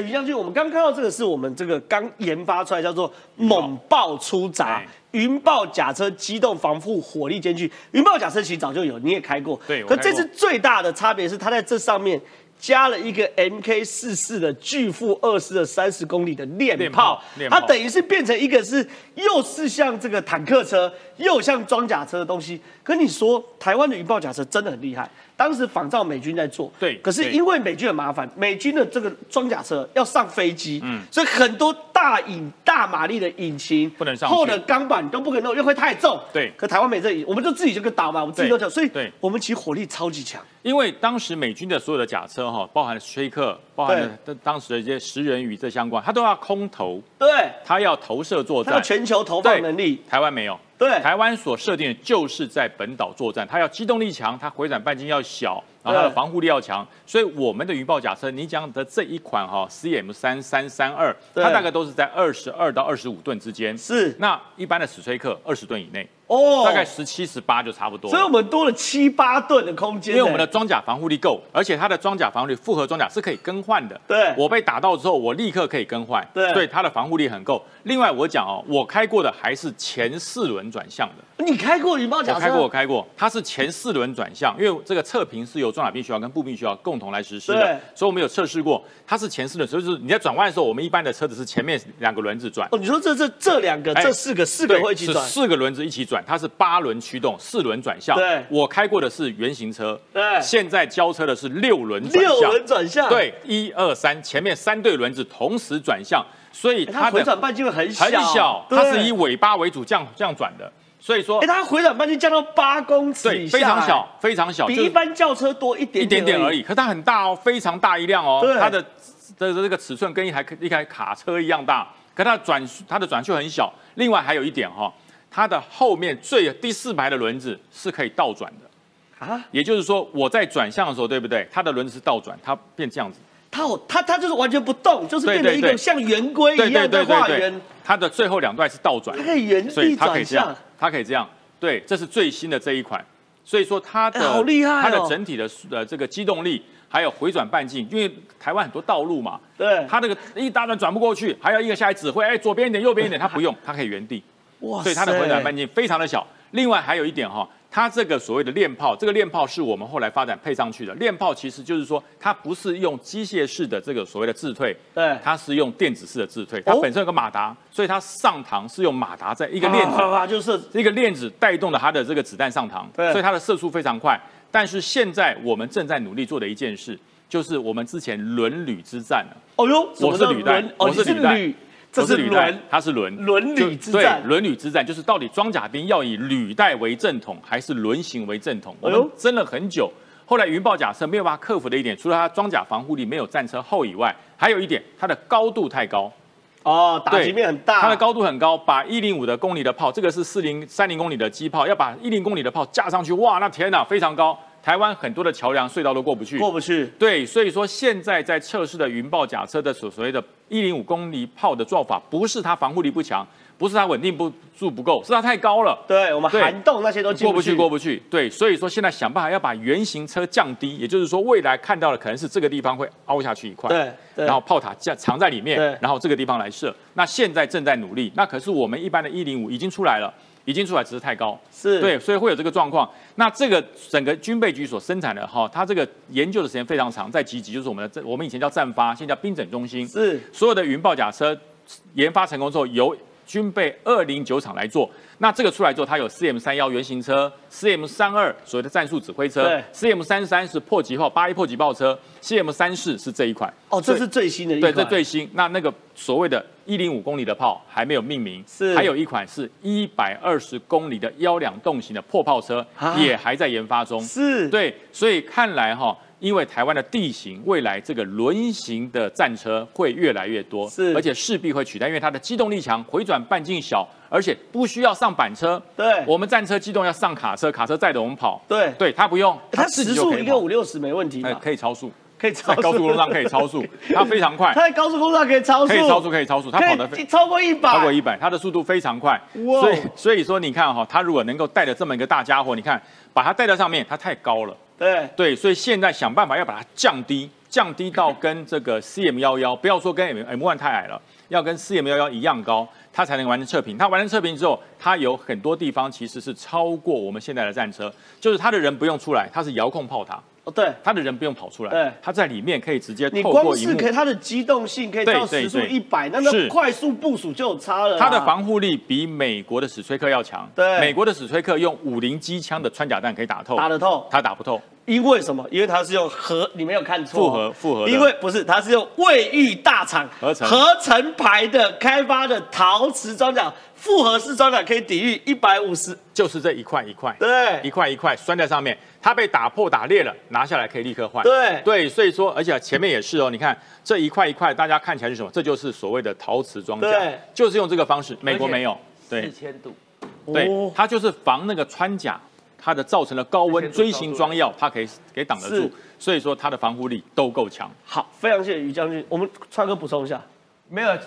哎，于将军，我们刚看到这个是我们这个刚研发出来，叫做猛爆出闸云豹甲车机动防护火力兼具。云豹甲车其实早就有，你也开过。
对
可这次最大的差别是，它在这上面加了一个 MK 四四的巨负二十的三十公里的链
链
炮
炮，链炮
它等于是变成一个是又是像这个坦克车，又像装甲车的东西。跟你说，台湾的云豹甲车真的很厉害。当时仿照美军在做，
对对
可是因为美军很麻烦，美军的这个装甲车要上飞机，嗯，所以很多大引大马力的引擎
不能上去
后的钢板都不可能弄，因为会太重。
对
可台湾没这里，我们就自己这个岛嘛，我们自己都讲，所以
对
我们其实火力超级强。
因为当时美军的所有的甲车哈，包含崔克，包含了当当时的一些食人鱼这相关，它都要空投，
对，
它要投射作
它有
战。
全球投放能力，
台湾没有。
对。
台湾所设定的就是在本岛作战，它要机动力强，它回转半径要小，然后它的防护力要强。所以我们的云豹甲车，你讲的这一款哈 CM 三三三二，它大概都是在二十二到二十五吨之间。
是。
那一般的史崔克二十吨以内，
哦，
大概十七十八就差不多。
所以我们多了七八吨的空间，
因为我们的装甲防护力够，而且它的装甲防护力复合装甲是可以更换的。
对
我被打到之后，我立刻可以更换。
对
所以它的防护力很够。另外我讲哦，我开过的还是前四轮转向的。
你开过云豹甲车？
我开过，我开过，它是前四轮转向，因为这个测评是由装甲兵学校跟步兵学校共同来实施
对。
的，所以我们有测试过，它是前四轮，所以就是你在转弯的时候，我们一般的车子是前面两个轮子转。
哦，你说这这这两个，
哎
这四个四个会一起转？
是，四个轮子一起转，它是八轮驱动，四轮转向。
对。
我开过的是原型车，
对。
现在交车的是六轮转向，
六轮转向，
对，一二三，前面三对轮子同时转向，所以
哎，
它的
回转半径会很小，
很小，它是以尾巴为主这样这样转的，所以说
哎，它回转半径降到八公尺
对
以下，
非常小，非常小，
比一般轿车多一点
一点点而
已。
可它很大哦，非常大一辆哦
对，
它的的这个尺寸跟一台一台卡车一样大，可它的转它的转速很小。另外还有一点哈、它的后面最第四排的轮子是可以倒转的
啊，
也就是说我在转向的时候，对不对？它的轮子是倒转，它变这样子，
它有它它就是完全不动，就是变成一个像圆规一样在
对对对。对
画圆，，
它的最后两段是倒转
它，可以原地转向。，
它可以这样，对，这是最新的这一款，所以说它的、
哎好厉害哦。
它的整体的呃这个机动力还有回转半径，因为台湾很多道路嘛，
对，
它那个一大段转不过去，还要一个下来指挥，哎，左边一点，右边一点，它不用，它可以原地，
哇
所以它的回转半径非常的小。另外还有一点哈，它这个所谓的链炮，这个链炮是我们后来发展配上去的。链炮其实就是说，它不是用机械式的这个所谓的自退，
对
它是用电子式的自退。它
哦
本身有个马达，所以它上膛是用马达在一个链子
啪啪啪就是
这个链子带动了它的这个子弹上膛，
对
所以它的射速非常快。但是现在我们正在努力做的一件事，就是我们之前轮旅之战了。
哦哟，什么叫
我是履带，我是履带
履，这是
履带
轮，
它是轮
轮履之战
对，轮履之战就是到底装甲兵要以履带为正统，还是轮型为正统？我们争了很久。后来云豹甲车没有办法克服的一点，除了它装甲防护力没有战车厚以外，还有一点它的高度太高。
哦，打击面很大，
它的高度很高，把一零五的公里的炮，这个是四零三零公里的机炮，要把一零公里的炮架上去，哇，那天哪，非常高。台湾很多的桥梁、隧道都过不去，
过不去。
对，所以说现在在测试的云豹甲车的所所谓的一零五公里炮的做法，不是它防护力不强，不是它稳定不住不够，是它太高了。
对我们涵洞那些都
过不去，过不去。对，所以说现在想办法要把原型车降低，也就是说未来看到的可能是这个地方会凹下去一块，
对对
然后炮塔架藏在里面，然后这个地方来射。那现在正在努力，那可是我们一般的一零五已经出来了。已经出来，只是太高，
是。
对，所以会有这个状况。那这个整个军备局所生产的哈，它这个研究的时间非常长，在集集就是我们的这我们以前叫战发，现在叫兵整中心，
是。
所有的云豹甲车研发成功之后，由均被二零九厂来做。那这个出来之后，它有 CM 三幺原型车，CM 三二所谓的战术指挥车
对
，CM 三三是破击炮八一破击炮车，CM 三四是这一款。
哦，这是最新的一
对，
款，
这最新。那那个所谓的一零五公里的炮还没有命名，
是
还有一款是一百二十公里的幺两动型的破炮车
啊，
也还在研发中。
是，
对，所以看来哈，因为台湾的地形，未来这个轮型的战车会越来越多，
是。
而且势必会取代，因为它的机动力强，回转半径小，而且不需要上板车。
对。
我们战车机动要上卡车，卡车载着我们跑。
对。
对，它不用，
它时速一个五六十没问题
哎
嘛，
可以超速，
可以超
在高速公路上可以超速，它非常快。
它。在高速公路上可以超速，
可以超速，可以超速，它跑得
超过一百，
超过一百，它的速度非常快。
哇。
所以所以说你看哈、它如果能够带着这么一个大家伙，你看把它带到上面，它太高了。
对，
对，所以现在想办法要把它降低，降低到跟这个 CM 幺幺，不要说跟 M M one 太矮了，要跟 CM 幺幺一样高，它才能完成测评。它完成测评之后，它有很多地方其实是超过我们现在的战车，就是它的人不用出来，它是遥控炮塔，
哦对，
他的人不用跑出来，
对。
它在里面可以直接
你
透过荧幕。
光是可以，他的机动性可以到时速一百，那
个
快速部署就有差了啊。
它的防护力比美国的史崔克要强。
对。
美国的史崔克用五零机枪的穿甲弹可以打透，
打得透，
他打不透。
因为什么？因为它是用合，你没有看错，
复合复合
因为不是，它是用卫浴大厂
合成。
合成牌的开发的陶瓷装甲，复合式装甲可以抵御一百五十，
就是这一块一块，
对。
一块一块拴在上面，它被打破打裂了，拿下来可以立刻换。
对。
对，所以说，而且前面也是哦，你看这一块一块，大家看起来是什么？这就是所谓的陶瓷装甲
对，
就是用这个方式，美国没有。对。
四千度，
对
哦，
它就是防那个穿甲，它的造成的高温锥形装药，它可以给挡得住，所以说它的防护力都够强。
好，非常谢谢于将军。我们川哥补充一下，
没有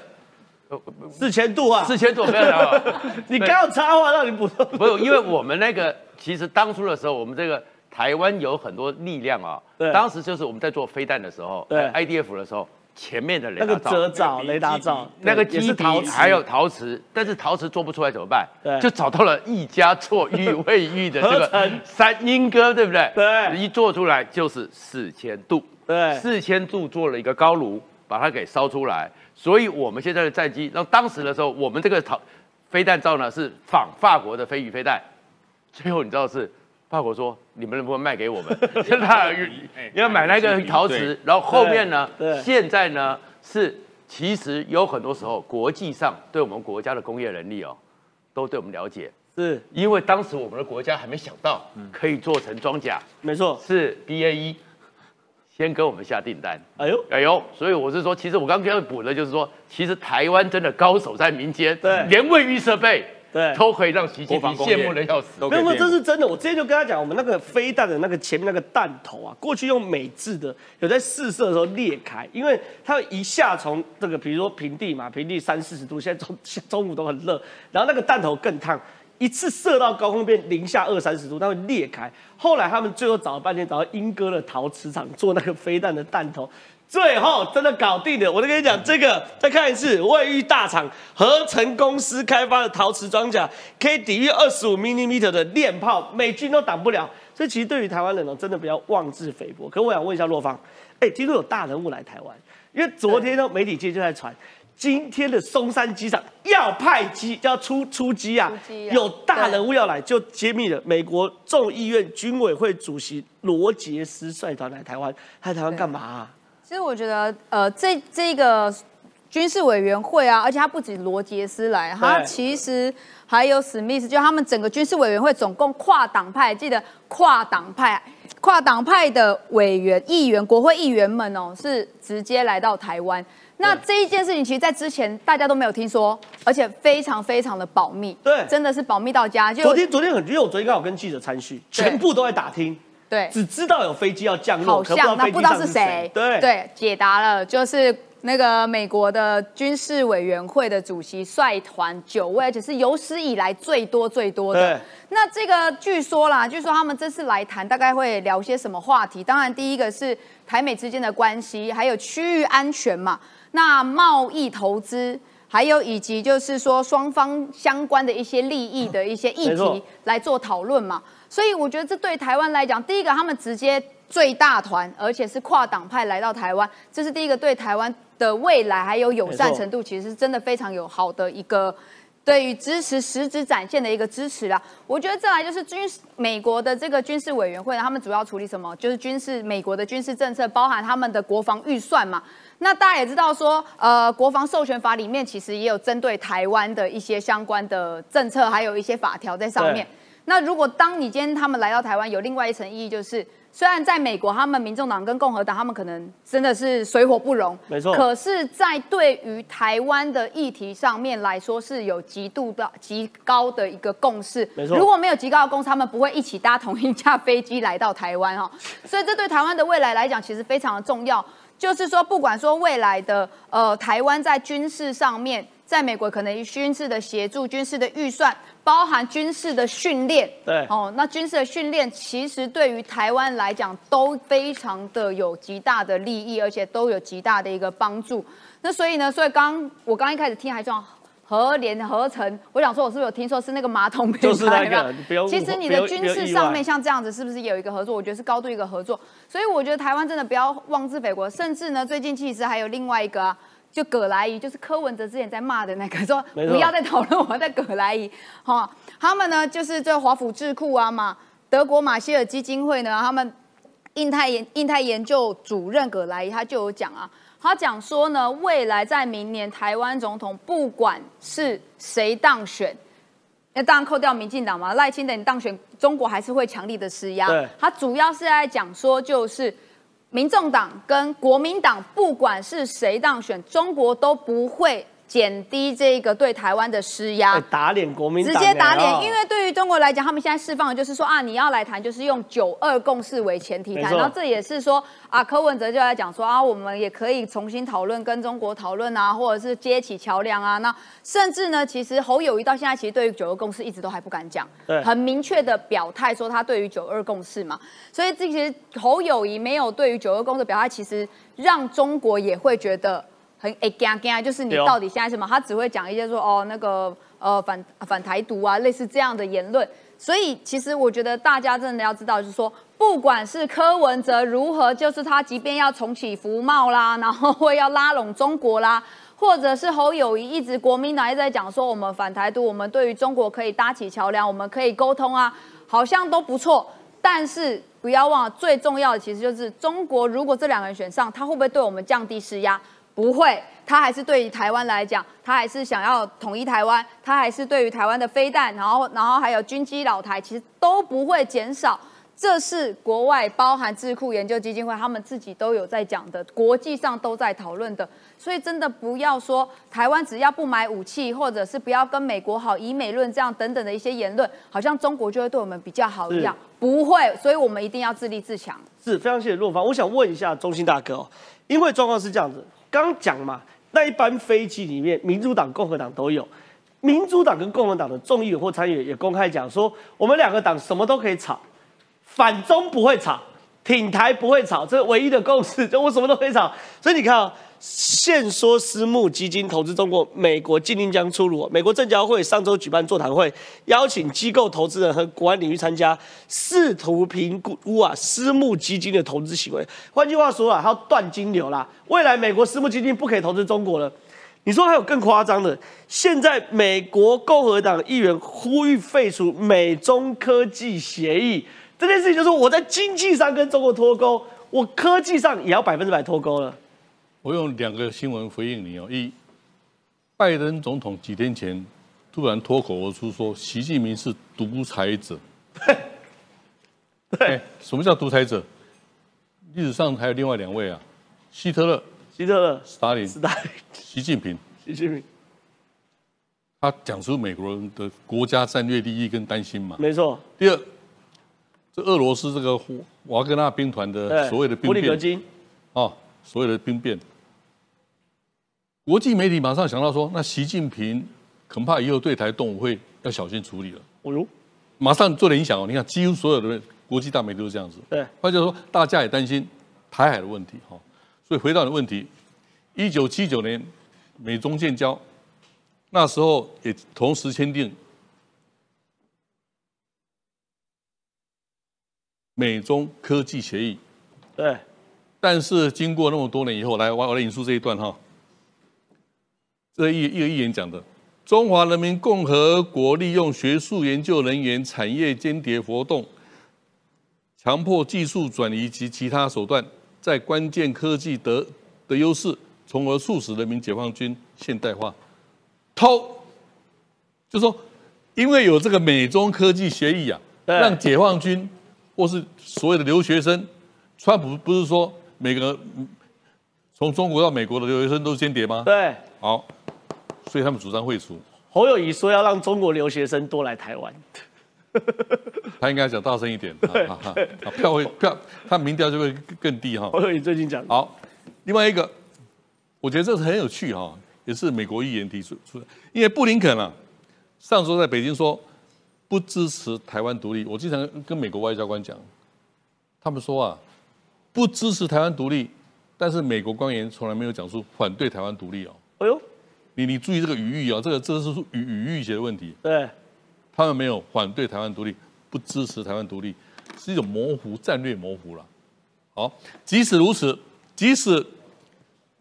四千度啊，
四千度没有了。
你刚要插话让你补充，
不是，因为我们那个其实当初的时候，我们这个台湾有很多力量啊。
对
当时就是我们在做飞弹的时候，
对
，IDF 的时候，前面的雷
那个
达罩、
雷达罩，
那个
对也
基底
是陶瓷，
还有陶瓷，但是陶瓷做不出来怎么办？
对。
就找到了一家做玉卫浴的这个三英哥，对不对？
对。
一做出来就是四千度，
对。
四千度做了一个高炉，把它给烧出来。所以我们现在的战机，然后当时的时候，我们这个陶飞弹罩呢是仿法国的飞鱼飞弹，最后你知道是法国说你们能不能卖给我们？就 他要买那个陶瓷，然后后面呢现在呢是其实有很多时候国际上对我们国家的工业能力哦，都对我们了解，
是。
因为当时我们的国家还没想到可以做成装甲，
没错。
是 BAE 先跟我们下订单。
哎呦，
哎呦，所以我是说，其实我刚刚要补的就是说，其实台湾真的高手在民间，
对。
连卫浴设备
对
都可以让习近平羡慕的要死。
没有这是真的。我之前就跟他讲，我们那个飞弹的那个前面那个弹头啊，过去用美制的，有在试射的时候裂开，因为它一下从这个，比如说平地嘛，平地三四十度，现在中中午都很热，然后那个弹头更烫，一次射到高空变零下二三十度，它会裂开。后来他们最后找了半天，找到英哥的陶瓷厂做那个飞弹的弹头。最后真的搞定了，我就跟你讲，这个再看一次，卫浴大厂合成公司开发的陶瓷装甲，可以抵御二十五 mm 的链炮，美军都挡不了。所以其实对于台湾人呢，真的不要妄自菲薄。可我想问一下洛方，哎，听说有大人物来台湾，因为昨天呢媒体界就在传，今天的松山机场要派机，要出出机啊
机，啊
有大人物要来，就揭秘了美国众议院军委会主席罗杰斯率团来台湾，他来台湾干嘛啊、
其实我觉得，呃，这这个军事委员会啊，而且他不止罗杰斯来，他其实还有史密斯，就他们整个军事委员会总共跨党派，记得跨党派、跨党派的委员、议员、国会议员们哦，是直接来到台湾。那这一件事情，其实，在之前大家都没有听说，而且非常非常的保密，
对
真的是保密到家。就
昨天昨天很，因为我昨天刚好跟记者参叙，全部都在打听，
对，
只知道有飞机要降落，
好像那不知道是谁。
对
对，解答了，就是那个美国的军事委员会的主席率团九位，而且是有史以来最多最多的。那这个据说啦，据说他们这次来谈，大概会聊些什么话题？当然，第一个是台美之间的关系，还有区域安全嘛。那贸易投资。还有以及就是说双方相关的一些利益的一些议题来做讨论嘛，所以我觉得这对台湾来讲，第一个他们直接最大团，而且是跨党派来到台湾，这是第一个对台湾的未来还有友善程度，其实是真的非常有好的一个对于支持实质展现的一个支持啦。我觉得再来就是军事美国的这个军事委员会，他们主要处理什么？就是军事美国的军事政策，包含他们的国防预算嘛。那大家也知道说，呃，国防授权法里面其实也有针对台湾的一些相关的政策，还有一些法条在上面。那如果当你今天他们来到台湾，有另外一层意义，就是虽然在美国，他们民众党跟共和党，他们可能真的是水火不容，
没错
可是，在对于台湾的议题上面来说，是有极度的极高的一个共识。
没错
如果没有极高的共识，他们不会一起搭同一架飞机来到台湾哦。所以这对台湾的未来来讲，其实非常的重要。就是说，不管说未来的呃台湾在军事上面，在美国可能军事的协助、军事的预算，包含军事的训练，
对
哦，那军事的训练其实对于台湾来讲都非常的有极大的利益，而且都有极大的一个帮助。那所以呢，所以刚我刚一开始听还说合联合成，我想说我是不是有听说是那个马桶品牌？
就是那个
有没有
你不用
其实你的军事上面像这样子，是不是也有一个合作？我觉得是高度一个合作。所以我觉得台湾真的不要妄自菲薄，甚至呢，最近其实还有另外一个啊。就葛莱仪，就是柯文哲之前在骂的那个，说不要再讨论我在葛莱仪，哈，他们呢就是这华府智库啊嘛，德国马歇尔基金会呢，他们印太研印太研究主任葛莱仪他就有讲啊，他讲说呢，未来在明年台湾总统不管是谁当选，那当然扣掉民进党嘛，赖清德你当选，中国还是会强力的施压
对。
他主要是在讲说，就是民众党跟国民党，不管是谁当选，中国都不会减低这个对台湾的施压
哎。打脸国民
直，接打脸，
哎
因为对于中国来讲，他们现在释放的就是说啊，你要来谈，就是用九二共识为前提谈，然后这也是说啊，柯文哲就在讲说啊，我们也可以重新讨论跟中国讨论啊，或者是接起桥梁啊，那甚至呢，其实侯友谊到现在其实对于九二共识一直都还不敢讲，很明确的表态说他对于九二共识嘛，所以这其实侯友谊没有对于九二共识表态，其实让中国也会觉得。很哎干干，就是你到底现在什么？他只会讲一些说哦那个呃反反台独啊，类似这样的言论。所以其实我觉得大家真的要知道，就是说，不管是柯文哲如何，就是他即便要重启服贸啦，然后会要拉拢中国啦，或者是侯友谊一直国民党一直在讲说我们反台独，我们对于中国可以搭起桥梁，我们可以沟通啊，好像都不错。但是不要忘了，最重要的其实就是中国如果这两个人选上，他会不会对我们降低施压？不会，他还是对于台湾来讲，他还是想要统一台湾，他还是对于台湾的飞弹，然后然后还有军机老台，其实都不会减少。这是国外包含智库研究基金会，他们自己都有在讲的，国际上都在讨论的。所以真的不要说台湾只要不买武器，或者是不要跟美国好以美论这样等等的一些言论，好像中国就会对我们比较好一样，不会。所以我们一定要自立自强。
是非常谢谢陆芳。我想问一下中心大哥哦，因为状况是这样子，刚讲嘛，那一班飞机里面，民主党、共和党都有。民主党跟共和党的众议员或参议员也公开讲说，我们两个党什么都可以吵，反中不会吵，挺台不会吵，这是唯一的共识，就我什么都可以吵。所以你看啊、现说私募基金投资中国，美国禁令将出炉。美国证交会上周举办座谈会，邀请机构投资人和国安领域参加，试图评估啊私募基金的投资行为。换句话说啊，它要断金流啦。未来美国私募基金不可以投资中国了。你说还有更夸张的，现在美国共和党议员呼吁废除美中科技协议，这件事情就是我在经济上跟中国脱钩，我科技上也要百分之百脱钩了。
我用两个新闻回应你哦。一，拜登总统几天前突然脱口而出说习近平是独裁者。对，什么叫独裁者？历史上还有另外两位啊，希特勒、
希特勒、
斯大林、
斯大林、
习近平。
习近平，
他讲出美国人的国家战略利益跟担心嘛。
没错，
第二，这俄罗斯这个瓦格纳兵团的，所谓的兵变。
金，
啊，所谓的兵变，国际媒体马上想到说，那习近平恐怕以后对台动武会要小心处理了。
哦呦，
马上做了影响哦，你看几乎所有的国际大媒体都是这样子。
对，
或者说大家也担心台海的问题哈，所以回到你的问题，一九七九年美中建交，那时候也同时签订美中科技协议，
对，
但是经过那么多年以后，来我我来引述这一段哈，这一一个议员讲的，中华人民共和国利用学术研究人员产业间谍活动，强迫技术转移及其他手段，在关键科技得的优势，从而促使人民解放军现代化。偷，就说因为有这个美中科技协议啊，让解放军或是所谓的留学生，川普不是说每个嗯从中国到美国的留学生都是间谍吗？
对，
好，所以他们主张会除。
侯友谊说要让中国留学生多来台湾，
他应该讲大声一点，哈哈哈票会票，他民调就会更更低哈。
侯友谊最近讲，
好，另外一个，我觉得这是很有趣哈，也是美国议员提出出来，因为布林肯啊，上周在北京说不支持台湾独立，我经常跟美国外交官讲，他们说啊，不支持台湾独立，但是美国官员从来没有讲出反对台湾独立哦。
哎呦，
你你注意这个语义啊，这个这是语语义学的问题。
对，
他们没有反对台湾独立，不支持台湾独立，是一种模糊战略模糊了。好，即使如此，即使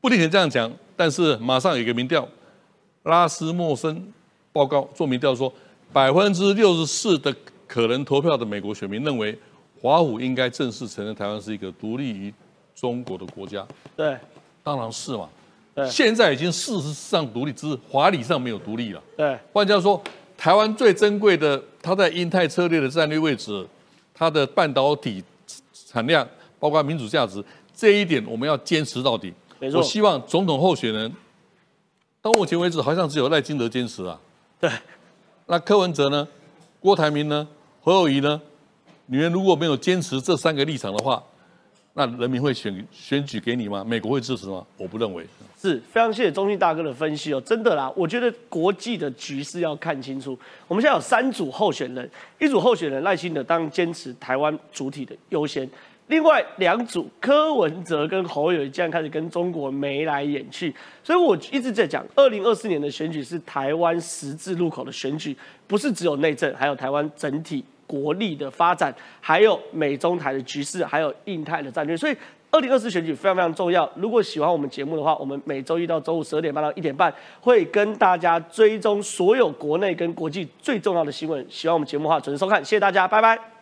布林肯这样讲，但是马上有一个民调，拉斯莫森报告做民调说，百分之六十四的可能投票的美国选民认为，华府应该正式承认台湾是一个独立于中国的国家。
对，
当然是嘛
对，
现在已经事实上独立，只是法理上没有独立了。
对，
换句话说，台湾最珍贵的，它在印太策略的战略位置，它的半导体产量，包括民主价值，这一点我们要坚持到底。
没错
我希望总统候选人，到目前为止好像只有赖金德坚持啊。
对，
那柯文哲呢？郭台铭呢？何友谊呢？你们如果没有坚持这三个立场的话，那人民会选选举给你吗？美国会支持吗？我不认为。
是非常谢谢中信大哥的分析哦，真的啦，我觉得国际的局势要看清楚。我们现在有三组候选人，一组候选人赖清德当坚持台湾主体的优先，另外两组柯文哲跟侯友宜竟然开始跟中国眉来眼去，所以我一直在讲，二零二四年的选举是台湾十字路口的选举，不是只有内政，还有台湾整体国力的发展，还有美中台的局势，还有印太的战略，所以。二零二四选举非常非常重要。如果喜欢我们节目的话，我们每周一到周五十二点半到一点半会跟大家追踪所有国内跟国际最重要的新闻。喜欢我们节目的话，准时收看，谢谢大家，拜拜。